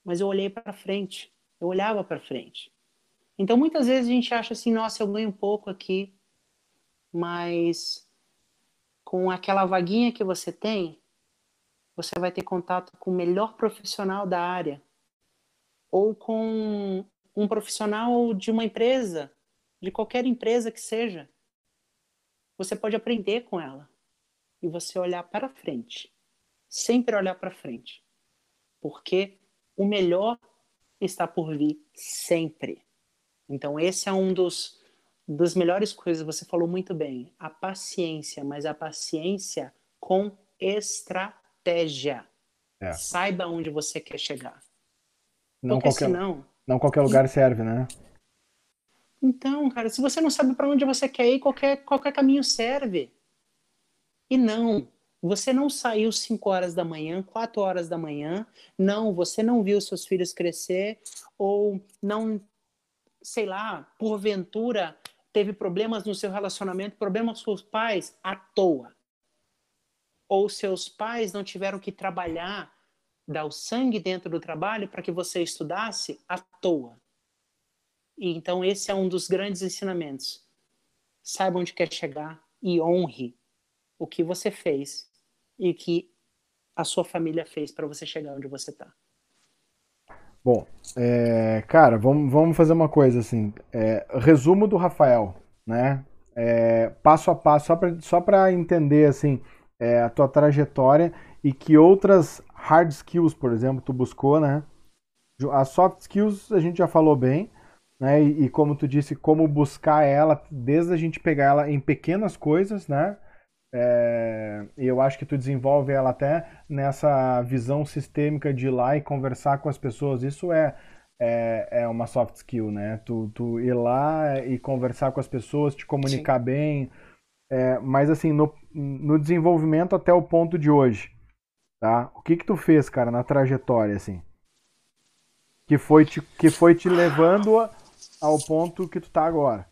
Speaker 2: mas eu olhei para frente, eu olhava para frente. Então, muitas vezes a gente acha assim, nossa, eu ganho pouco aqui, mas com aquela vaguinha que você tem, você vai ter contato com o melhor profissional da área ou com um profissional de uma empresa, de qualquer empresa que seja você pode aprender com ela e você olhar para frente. Sempre olhar para frente. Porque o melhor está por vir sempre. Então, esse é um dos das melhores coisas, você falou muito bem, a paciência, mas a paciência com estratégia. É. Saiba onde você quer chegar.
Speaker 1: Não Porque qualquer, senão. Não qualquer lugar serve, né?
Speaker 2: Então, cara, se você não sabe para onde você quer ir, qualquer, qualquer caminho serve. E não, você não saiu 5 horas da manhã, 4 horas da manhã, não, você não viu seus filhos crescer, ou não, sei lá, porventura teve problemas no seu relacionamento, problemas com seus pais à toa. Ou seus pais não tiveram que trabalhar, dar o sangue dentro do trabalho para que você estudasse à toa. E então esse é um dos grandes ensinamentos. Saiba onde quer chegar e honre o que você fez e que a sua família fez para você chegar onde você está?
Speaker 1: Bom, é, cara, vamos, vamos fazer uma coisa assim. É, resumo do Rafael, né? É, passo a passo, só para entender assim é, a tua trajetória e que outras hard skills, por exemplo, tu buscou, né? As soft skills a gente já falou bem, né? E, e como tu disse, como buscar ela desde a gente pegar ela em pequenas coisas, né? É, eu acho que tu desenvolve ela até nessa visão sistêmica de ir lá e conversar com as pessoas. Isso é, é, é uma soft skill, né? Tu, tu ir lá e conversar com as pessoas, te comunicar Sim. bem. É, mas assim, no, no desenvolvimento até o ponto de hoje, tá? O que que tu fez, cara, na trajetória, assim? Que foi te, que foi te levando ao ponto que tu tá agora?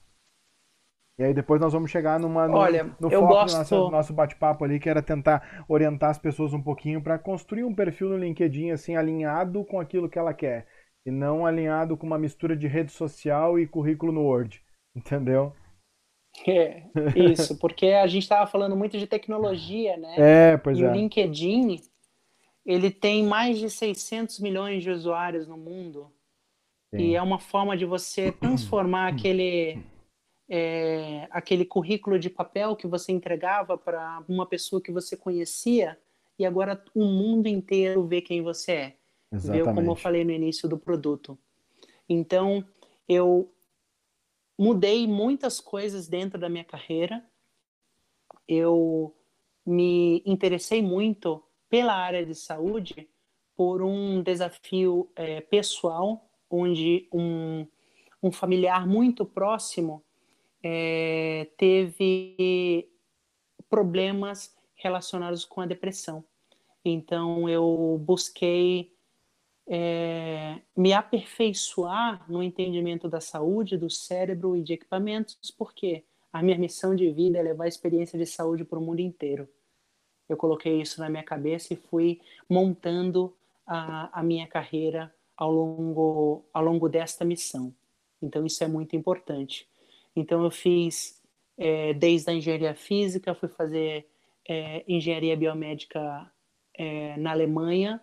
Speaker 1: E aí depois nós vamos chegar numa, no,
Speaker 2: Olha,
Speaker 1: no
Speaker 2: foco
Speaker 1: gosto... do nosso, nosso bate-papo ali, que era tentar orientar as pessoas um pouquinho para construir um perfil no LinkedIn assim alinhado com aquilo que ela quer e não alinhado com uma mistura de rede social e currículo no Word, entendeu?
Speaker 2: É, isso, porque a gente estava falando muito de tecnologia, né?
Speaker 1: É, pois
Speaker 2: e
Speaker 1: é.
Speaker 2: o LinkedIn, ele tem mais de 600 milhões de usuários no mundo. Sim. E é uma forma de você transformar aquele é, aquele currículo de papel que você entregava para uma pessoa que você conhecia e agora o mundo inteiro vê quem você é. Exatamente. Vê como eu falei no início do produto. Então, eu mudei muitas coisas dentro da minha carreira. Eu me interessei muito pela área de saúde por um desafio é, pessoal, onde um, um familiar muito próximo é, teve problemas relacionados com a depressão. Então, eu busquei é, me aperfeiçoar no entendimento da saúde, do cérebro e de equipamentos, porque a minha missão de vida é levar a experiência de saúde para o mundo inteiro. Eu coloquei isso na minha cabeça e fui montando a, a minha carreira ao longo, ao longo desta missão. Então, isso é muito importante. Então eu fiz é, desde a engenharia física, fui fazer é, engenharia biomédica é, na Alemanha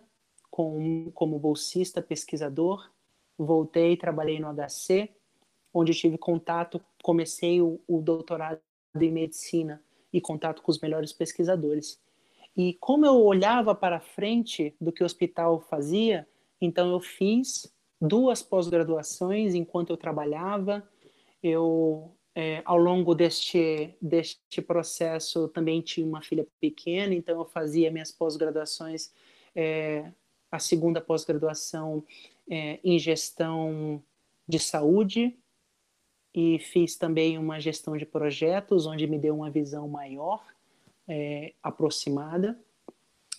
Speaker 2: com, como bolsista pesquisador. Voltei, trabalhei no HC, onde tive contato, comecei o, o doutorado em medicina e contato com os melhores pesquisadores. E como eu olhava para frente do que o hospital fazia, então eu fiz duas pós-graduações enquanto eu trabalhava, eu, é, ao longo deste, deste processo, também tinha uma filha pequena, então eu fazia minhas pós-graduações, é, a segunda pós-graduação é, em gestão de saúde, e fiz também uma gestão de projetos, onde me deu uma visão maior, é, aproximada,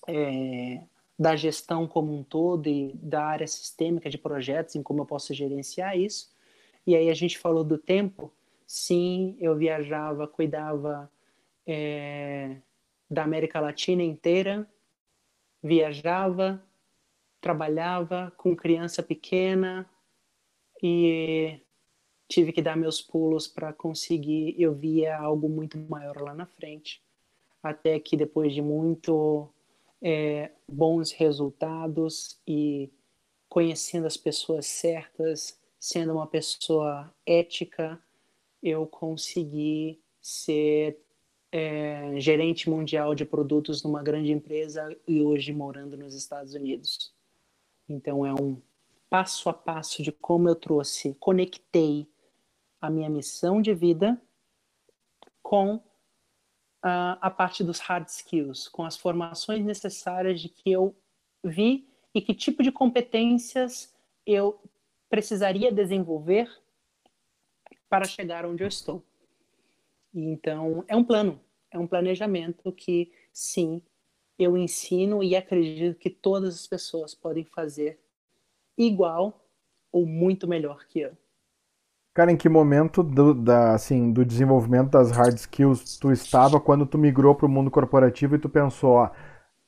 Speaker 2: é, da gestão como um todo e da área sistêmica de projetos, em como eu posso gerenciar isso. E aí a gente falou do tempo. Sim, eu viajava, cuidava é, da América Latina inteira, viajava, trabalhava com criança pequena e tive que dar meus pulos para conseguir. Eu via algo muito maior lá na frente, até que depois de muito é, bons resultados e conhecendo as pessoas certas, sendo uma pessoa ética, eu consegui ser é, gerente mundial de produtos numa grande empresa e hoje morando nos Estados Unidos. Então é um passo a passo de como eu trouxe, conectei a minha missão de vida com a, a parte dos hard skills, com as formações necessárias de que eu vi e que tipo de competências eu precisaria desenvolver para chegar onde eu estou. Então, é um plano, é um planejamento que, sim, eu ensino e acredito que todas as pessoas podem fazer igual ou muito melhor que eu.
Speaker 1: Cara, em que momento do, da, assim, do desenvolvimento das hard skills tu estava quando tu migrou para o mundo corporativo e tu pensou, ó,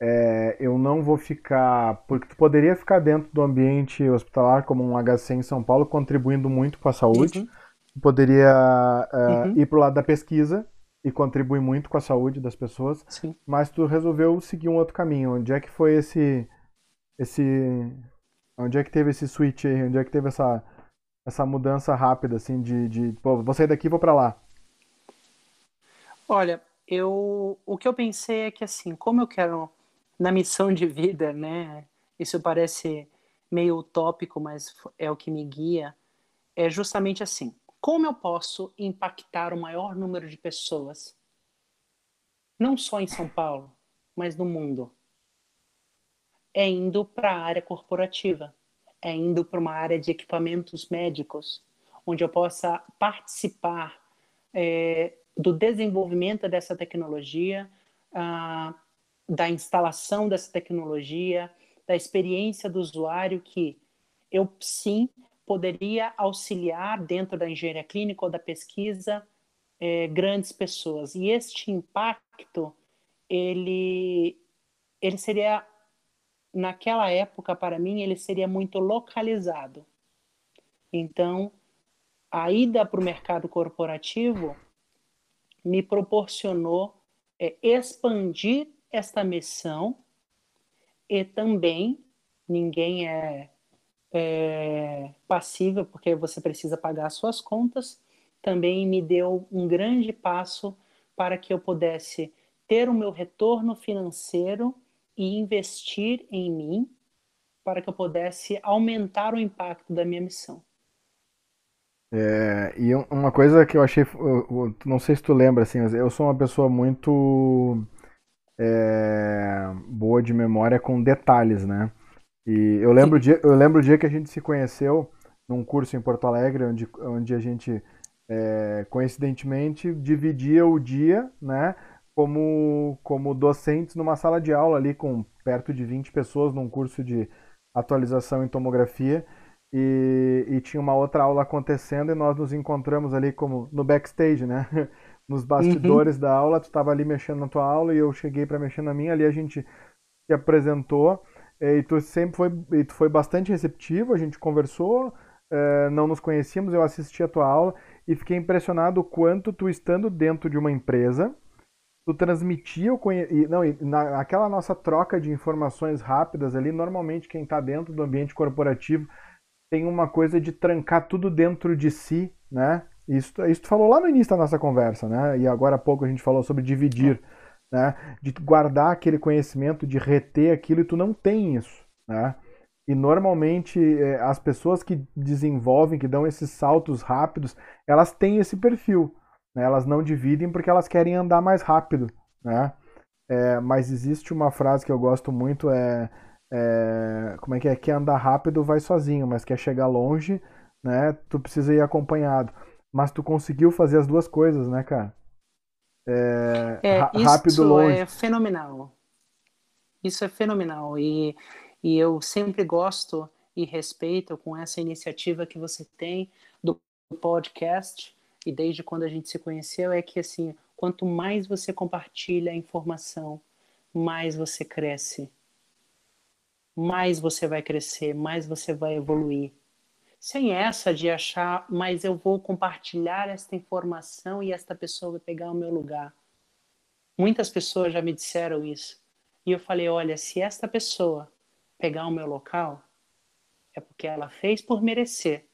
Speaker 1: é, eu não vou ficar. Porque tu poderia ficar dentro do ambiente hospitalar como um HC em São Paulo, contribuindo muito com a saúde. Uhum. Tu poderia uh, uhum. ir para o lado da pesquisa, e contribui muito com a saúde das pessoas,
Speaker 2: Sim.
Speaker 1: mas tu resolveu seguir um outro caminho. Onde é que foi esse esse onde é que teve esse switch aí? Onde é que teve essa essa mudança rápida assim de, de pô, vou sair daqui e vou para lá?
Speaker 2: Olha, eu o que eu pensei é que assim, como eu quero na missão de vida, né? Isso parece meio utópico, mas é o que me guia. É justamente assim: como eu posso impactar o maior número de pessoas, não só em São Paulo, mas no mundo? É indo para a área corporativa, é indo para uma área de equipamentos médicos, onde eu possa participar é, do desenvolvimento dessa tecnologia, ah, da instalação dessa tecnologia, da experiência do usuário, que eu sim poderia auxiliar dentro da engenharia clínica ou da pesquisa é, grandes pessoas. E este impacto, ele, ele seria, naquela época, para mim, ele seria muito localizado. Então, a ida para o mercado corporativo me proporcionou é, expandir esta missão e também ninguém é, é passível porque você precisa pagar suas contas. Também me deu um grande passo para que eu pudesse ter o meu retorno financeiro e investir em mim para que eu pudesse aumentar o impacto da minha missão.
Speaker 1: É, e uma coisa que eu achei, não sei se tu lembra, assim, eu sou uma pessoa muito é, boa de memória com detalhes, né? E eu lembro, o dia, eu lembro o dia que a gente se conheceu num curso em Porto Alegre, onde, onde a gente, é, coincidentemente, dividia o dia, né? Como, como docentes numa sala de aula ali com perto de 20 pessoas num curso de atualização em tomografia e, e, tinha uma outra aula acontecendo e nós nos encontramos ali como no backstage, né? Nos bastidores uhum. da aula, tu estava ali mexendo na tua aula e eu cheguei para mexer na minha, ali a gente se apresentou e tu sempre foi, e tu foi bastante receptivo, a gente conversou, é, não nos conhecíamos, eu assisti a tua aula e fiquei impressionado o quanto tu estando dentro de uma empresa, tu transmitia o conhecimento, não, naquela nossa troca de informações rápidas ali, normalmente quem está dentro do ambiente corporativo tem uma coisa de trancar tudo dentro de si, né? Isso, isso tu falou lá no início da nossa conversa, né? E agora há pouco a gente falou sobre dividir, né? De guardar aquele conhecimento, de reter aquilo e tu não tem isso, né? E normalmente é, as pessoas que desenvolvem, que dão esses saltos rápidos, elas têm esse perfil. Né? Elas não dividem porque elas querem andar mais rápido, né? É, mas existe uma frase que eu gosto muito, é é, como é que é? Quer andar rápido vai sozinho, mas quer chegar longe, né? Tu precisa ir acompanhado. Mas tu conseguiu fazer as duas coisas, né, cara?
Speaker 2: É, é rápido longe. é fenomenal. Isso é fenomenal e, e eu sempre gosto e respeito com essa iniciativa que você tem do podcast e desde quando a gente se conheceu é que assim quanto mais você compartilha a informação mais você cresce mais você vai crescer, mais você vai evoluir. Sem essa de achar, mas eu vou compartilhar esta informação e esta pessoa vai pegar o meu lugar. Muitas pessoas já me disseram isso. E eu falei: olha, se esta pessoa pegar o meu local, é porque ela fez por merecer.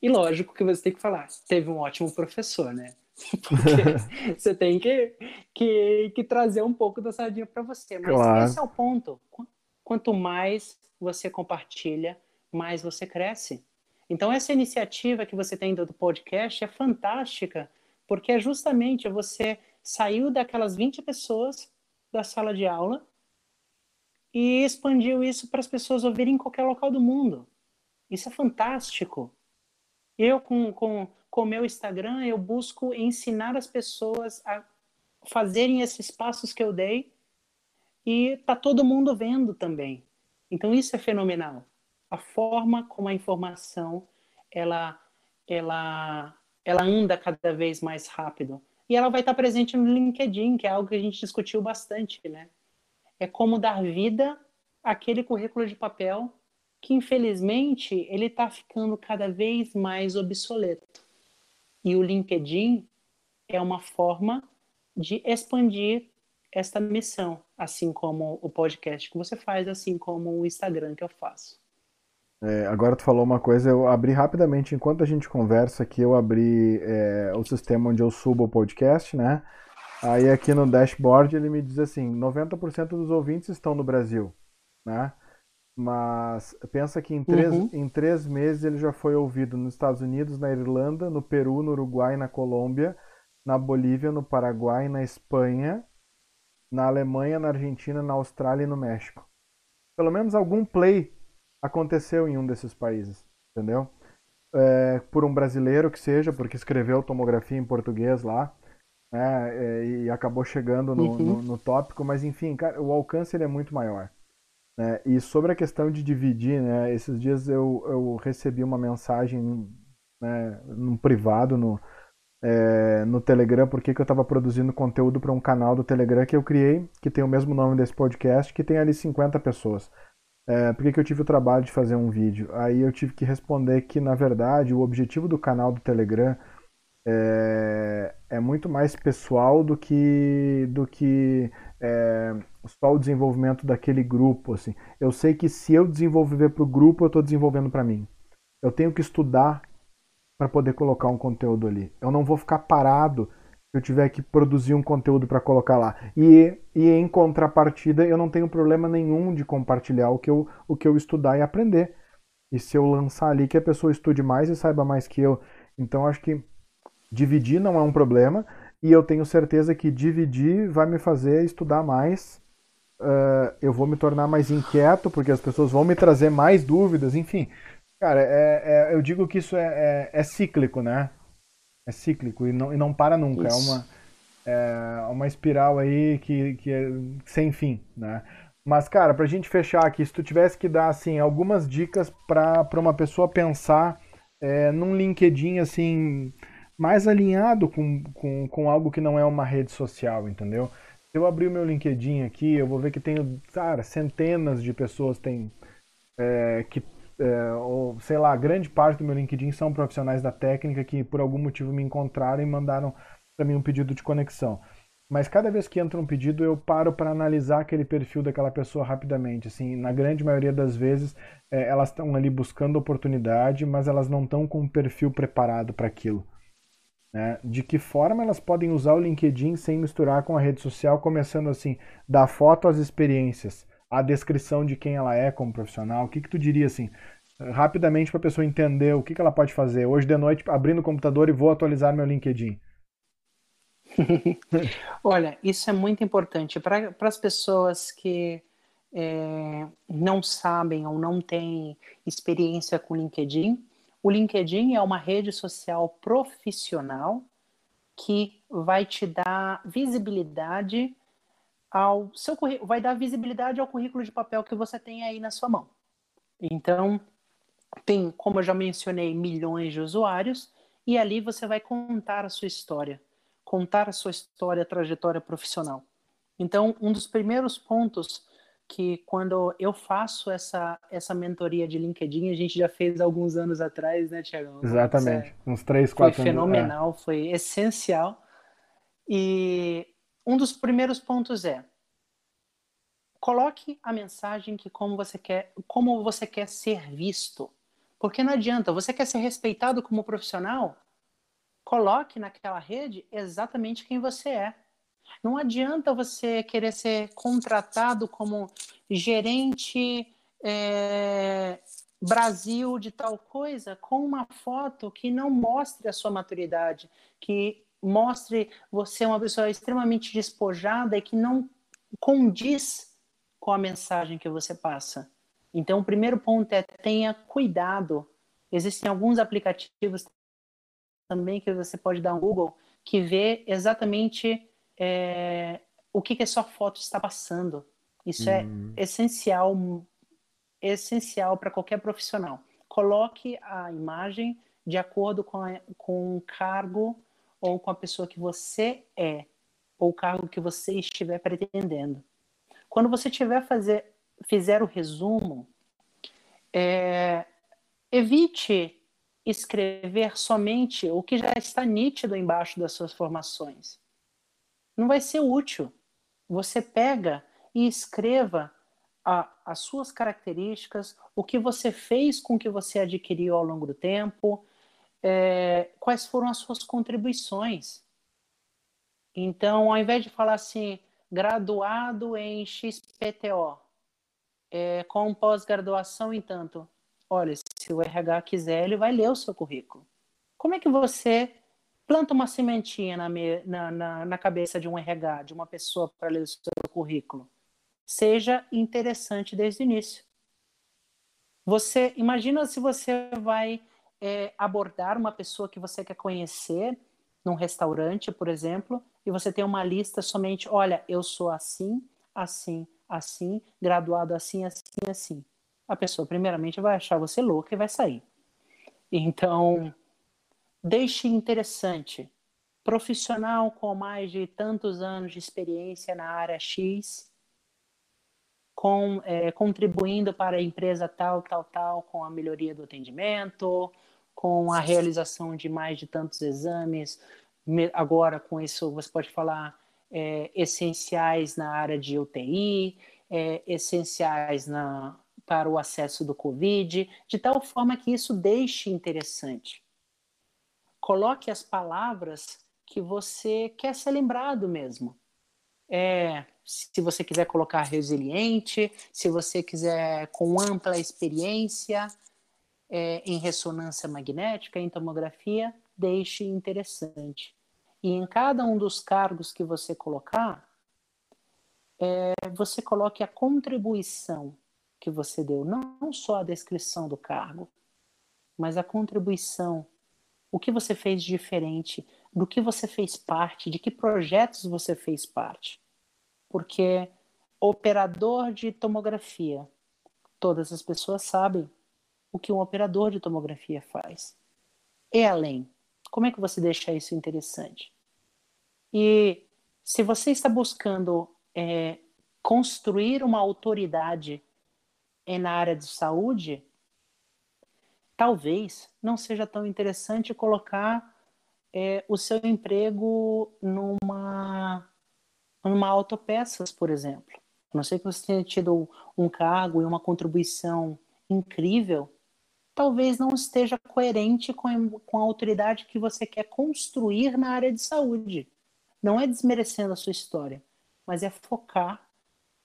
Speaker 2: E lógico que você tem que falar, teve um ótimo professor, né? Porque você tem que, que, que trazer um pouco da sardinha para você. Mas claro. esse é o ponto. Quanto mais você compartilha, mais você cresce. Então, essa iniciativa que você tem do podcast é fantástica, porque é justamente você saiu daquelas 20 pessoas da sala de aula e expandiu isso para as pessoas ouvirem em qualquer local do mundo. Isso é fantástico. Eu, com o com, com meu Instagram, eu busco ensinar as pessoas a fazerem esses passos que eu dei e tá todo mundo vendo também. Então isso é fenomenal. A forma como a informação ela ela ela anda cada vez mais rápido e ela vai estar presente no LinkedIn, que é algo que a gente discutiu bastante, né? É como dar vida àquele currículo de papel que infelizmente ele está ficando cada vez mais obsoleto. E o LinkedIn é uma forma de expandir esta missão, assim como o podcast que você faz, assim como o Instagram que eu faço.
Speaker 1: É, agora tu falou uma coisa, eu abri rapidamente, enquanto a gente conversa aqui, eu abri é, o sistema onde eu subo o podcast, né? Aí aqui no dashboard ele me diz assim, 90% dos ouvintes estão no Brasil, né? Mas pensa que em três, uhum. em três meses ele já foi ouvido nos Estados Unidos, na Irlanda, no Peru, no Uruguai, na Colômbia, na Bolívia, no Paraguai, na Espanha, na Alemanha, na Argentina, na Austrália e no México. Pelo menos algum play aconteceu em um desses países, entendeu? É, por um brasileiro que seja, porque escreveu tomografia em português lá, né, é, e acabou chegando no, uhum. no, no, tópico, mas enfim, cara, o alcance ele é muito maior. Né? E sobre a questão de dividir, né, esses dias eu, eu recebi uma mensagem né, no privado, no, é, no Telegram porque que eu estava produzindo conteúdo para um canal do Telegram que eu criei, que tem o mesmo nome desse podcast, que tem ali 50 pessoas. É, por que, que eu tive o trabalho de fazer um vídeo? Aí eu tive que responder que, na verdade, o objetivo do canal do Telegram é, é muito mais pessoal do que, do que é, só o desenvolvimento daquele grupo. Assim. Eu sei que se eu desenvolver para o grupo, eu estou desenvolvendo para mim. Eu tenho que estudar para poder colocar um conteúdo ali. Eu não vou ficar parado eu tiver que produzir um conteúdo para colocar lá. E, e em contrapartida, eu não tenho problema nenhum de compartilhar o que, eu, o que eu estudar e aprender. E se eu lançar ali que a pessoa estude mais e saiba mais que eu. Então acho que dividir não é um problema. E eu tenho certeza que dividir vai me fazer estudar mais. Uh, eu vou me tornar mais inquieto, porque as pessoas vão me trazer mais dúvidas, enfim. Cara, é, é, eu digo que isso é, é, é, cíclico, né? É cíclico e não, e não para nunca. Isso. É uma, é uma espiral aí que, que é sem fim, né? Mas, cara, pra gente fechar aqui, se tu tivesse que dar, assim, algumas dicas para uma pessoa pensar é, num LinkedIn, assim, mais alinhado com, com, com algo que não é uma rede social, entendeu? Se eu abrir o meu LinkedIn aqui, eu vou ver que tenho, cara, centenas de pessoas tem, é, que é, ou sei lá, grande parte do meu LinkedIn são profissionais da técnica que por algum motivo me encontraram e mandaram para mim um pedido de conexão. Mas cada vez que entra um pedido, eu paro para analisar aquele perfil daquela pessoa rapidamente. Assim, na grande maioria das vezes, é, elas estão ali buscando oportunidade, mas elas não estão com um perfil preparado para aquilo. Né? De que forma elas podem usar o LinkedIn sem misturar com a rede social, começando assim, da foto às experiências a descrição de quem ela é como profissional? O que, que tu diria assim, rapidamente para a pessoa entender o que, que ela pode fazer? Hoje de noite, abrindo o computador e vou atualizar meu LinkedIn.
Speaker 2: Olha, isso é muito importante para as pessoas que é, não sabem ou não têm experiência com LinkedIn. O LinkedIn é uma rede social profissional que vai te dar visibilidade ao seu vai dar visibilidade ao currículo de papel que você tem aí na sua mão. Então, tem, como eu já mencionei, milhões de usuários e ali você vai contar a sua história, contar a sua história, a trajetória profissional. Então, um dos primeiros pontos que quando eu faço essa essa mentoria de LinkedIn, a gente já fez alguns anos atrás, né, Tiago?
Speaker 1: Exatamente, é, uns três, quatro
Speaker 2: Foi fenomenal, anos, é. foi essencial. E um dos primeiros pontos é coloque a mensagem que como você quer, como você quer ser visto. Porque não adianta, você quer ser respeitado como profissional? Coloque naquela rede exatamente quem você é. Não adianta você querer ser contratado como gerente é, Brasil de tal coisa com uma foto que não mostre a sua maturidade, que mostre você uma pessoa extremamente despojada e que não condiz com a mensagem que você passa. Então, o primeiro ponto é tenha cuidado. Existem alguns aplicativos também que você pode dar um Google que vê exatamente é, o que, que a sua foto está passando. Isso é hum. é essencial, essencial para qualquer profissional. Coloque a imagem de acordo com, a, com o cargo ou com a pessoa que você é, ou o cargo que você estiver pretendendo. Quando você tiver fazer, fizer o resumo, é, evite escrever somente o que já está nítido embaixo das suas formações. não vai ser útil. Você pega e escreva a, as suas características, o que você fez com que você adquiriu ao longo do tempo, é, quais foram as suas contribuições. Então, ao invés de falar assim, graduado em XPTO, é, com pós-graduação em tanto, olha, se o RH quiser, ele vai ler o seu currículo. Como é que você planta uma sementinha na, na, na, na cabeça de um RH, de uma pessoa para ler o seu currículo? Seja interessante desde o início. Você imagina se você vai é, abordar uma pessoa que você quer conhecer num restaurante, por exemplo, e você tem uma lista somente, olha, eu sou assim, assim, assim, graduado assim, assim, assim. A pessoa, primeiramente, vai achar você louca e vai sair. Então, deixe interessante. Profissional com mais de tantos anos de experiência na área X, com, é, contribuindo para a empresa tal, tal, tal, com a melhoria do atendimento, com a realização de mais de tantos exames. Agora, com isso, você pode falar é, essenciais na área de UTI, é, essenciais na, para o acesso do Covid, de tal forma que isso deixe interessante. Coloque as palavras que você quer ser lembrado mesmo. É, se você quiser colocar resiliente, se você quiser com ampla experiência, é, em ressonância magnética, em tomografia, deixe interessante. E em cada um dos cargos que você colocar, é, você coloque a contribuição que você deu, não só a descrição do cargo, mas a contribuição, o que você fez diferente, do que você fez parte, de que projetos você fez parte. Porque operador de tomografia, todas as pessoas sabem o que um operador de tomografia faz. E além, como é que você deixa isso interessante? E se você está buscando é, construir uma autoridade na área de saúde, talvez não seja tão interessante colocar é, o seu emprego numa, numa autopeças, por exemplo. A não sei que você tenha tido um cargo e uma contribuição incrível talvez não esteja coerente com a, com a autoridade que você quer construir na área de saúde. Não é desmerecendo a sua história, mas é focar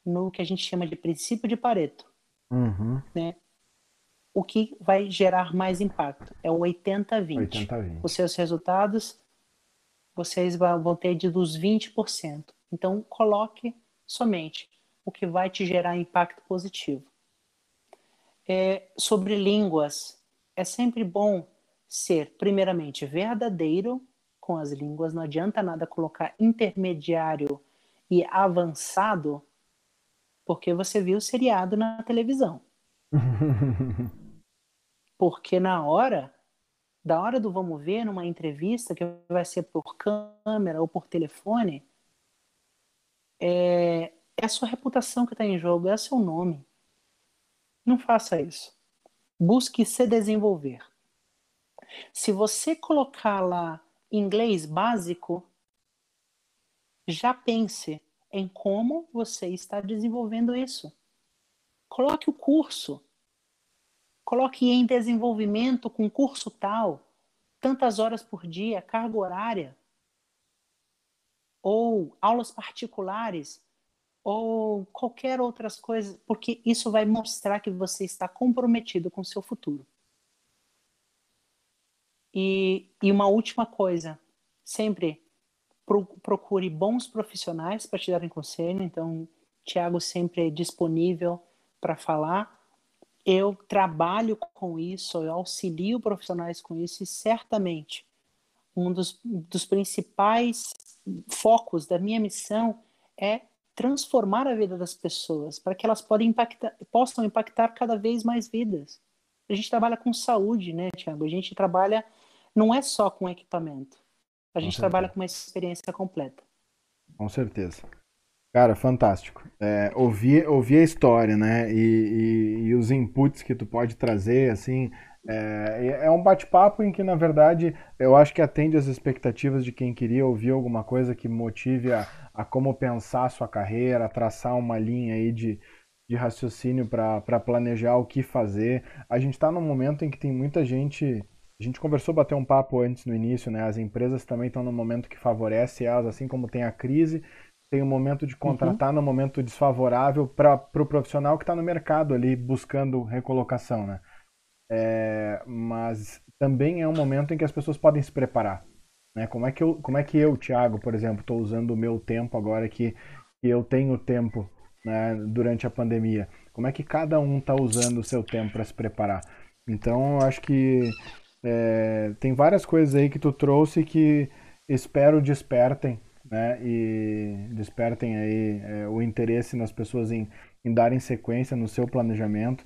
Speaker 2: no que a gente chama de princípio de Pareto.
Speaker 1: Uhum.
Speaker 2: Né? O que vai gerar mais impacto é o 80-20.
Speaker 1: 80,
Speaker 2: Os seus resultados, vocês vão ter de dos 20%. Então, coloque somente o que vai te gerar impacto positivo é, sobre línguas, é sempre bom ser, primeiramente, verdadeiro com as línguas. Não adianta nada colocar intermediário e avançado, porque você viu o seriado na televisão. porque na hora, da hora do vamos ver, numa entrevista que vai ser por câmera ou por telefone, é, é a sua reputação que está em jogo, é o seu nome. Não faça isso. Busque se desenvolver. Se você colocar lá inglês básico, já pense em como você está desenvolvendo isso. Coloque o curso. Coloque em desenvolvimento com curso tal, tantas horas por dia, carga horária. Ou aulas particulares ou qualquer outras coisas, porque isso vai mostrar que você está comprometido com o seu futuro. E, e uma última coisa, sempre pro, procure bons profissionais para te darem conselho. Então, Tiago sempre é disponível para falar. Eu trabalho com isso, eu auxilio profissionais com isso e certamente um dos, dos principais focos da minha missão é transformar a vida das pessoas, para que elas impactar, possam impactar cada vez mais vidas. A gente trabalha com saúde, né, Tiago? A gente trabalha, não é só com equipamento. A gente trabalha com uma experiência completa.
Speaker 1: Com certeza. Cara, fantástico. É, ouvir, ouvir a história, né? E, e, e, os inputs que tu pode trazer, assim, É, é um bate-papo em que, na verdade, eu acho que atende às expectativas de quem queria ouvir alguma coisa que motive a, a como pensar a sua carreira, a traçar uma linha aí de, de raciocínio para planejar o que fazer. A gente está num momento em que tem muita gente. A gente conversou, bateu um papo antes no início, né? As empresas também estão num momento que favorece elas, assim como tem a crise, tem um momento de contratar uhum. no momento desfavorável para o pro profissional que está no mercado ali buscando recolocação, né? É, mas também é um momento em que as pessoas podem se preparar. Né? Como, é que eu, como é que eu, Thiago, por exemplo, estou usando o meu tempo agora que, que eu tenho tempo né, durante a pandemia? Como é que cada um está usando o seu tempo para se preparar? Então, eu acho que é, tem várias coisas aí que tu trouxe que espero despertem, né? E despertem aí é, o interesse nas pessoas em, em darem sequência no seu planejamento.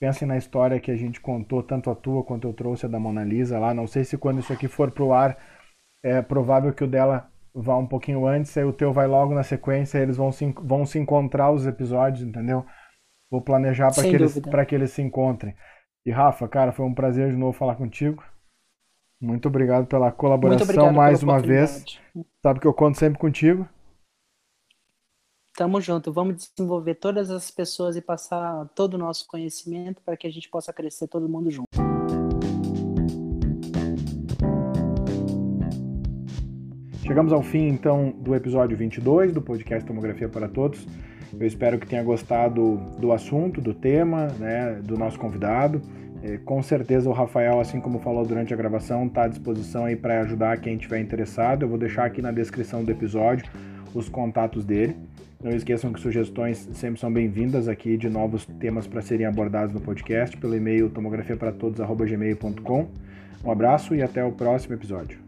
Speaker 1: Pensem na história que a gente contou, tanto a tua quanto eu trouxe a da Mona Lisa lá. Não sei se quando isso aqui for pro ar, é provável que o dela vá um pouquinho antes, aí o teu vai logo na sequência, eles vão se, vão se encontrar os episódios, entendeu? Vou planejar para que, eles, que eles se encontrem. E Rafa, cara, foi um prazer de novo falar contigo. Muito obrigado pela colaboração obrigado mais uma vez. Sabe que eu conto sempre contigo.
Speaker 2: Tamo junto. Vamos desenvolver todas as pessoas e passar todo o nosso conhecimento para que a gente possa crescer todo mundo junto.
Speaker 1: Chegamos ao fim, então, do episódio 22 do podcast Tomografia para Todos. Eu espero que tenha gostado do assunto, do tema, né, do nosso convidado. É, com certeza o Rafael, assim como falou durante a gravação, está à disposição aí para ajudar quem estiver interessado. Eu vou deixar aqui na descrição do episódio os contatos dele. Não esqueçam que sugestões sempre são bem-vindas aqui de novos temas para serem abordados no podcast pelo e-mail tomografiaparatodos.gmail.com. Um abraço e até o próximo episódio.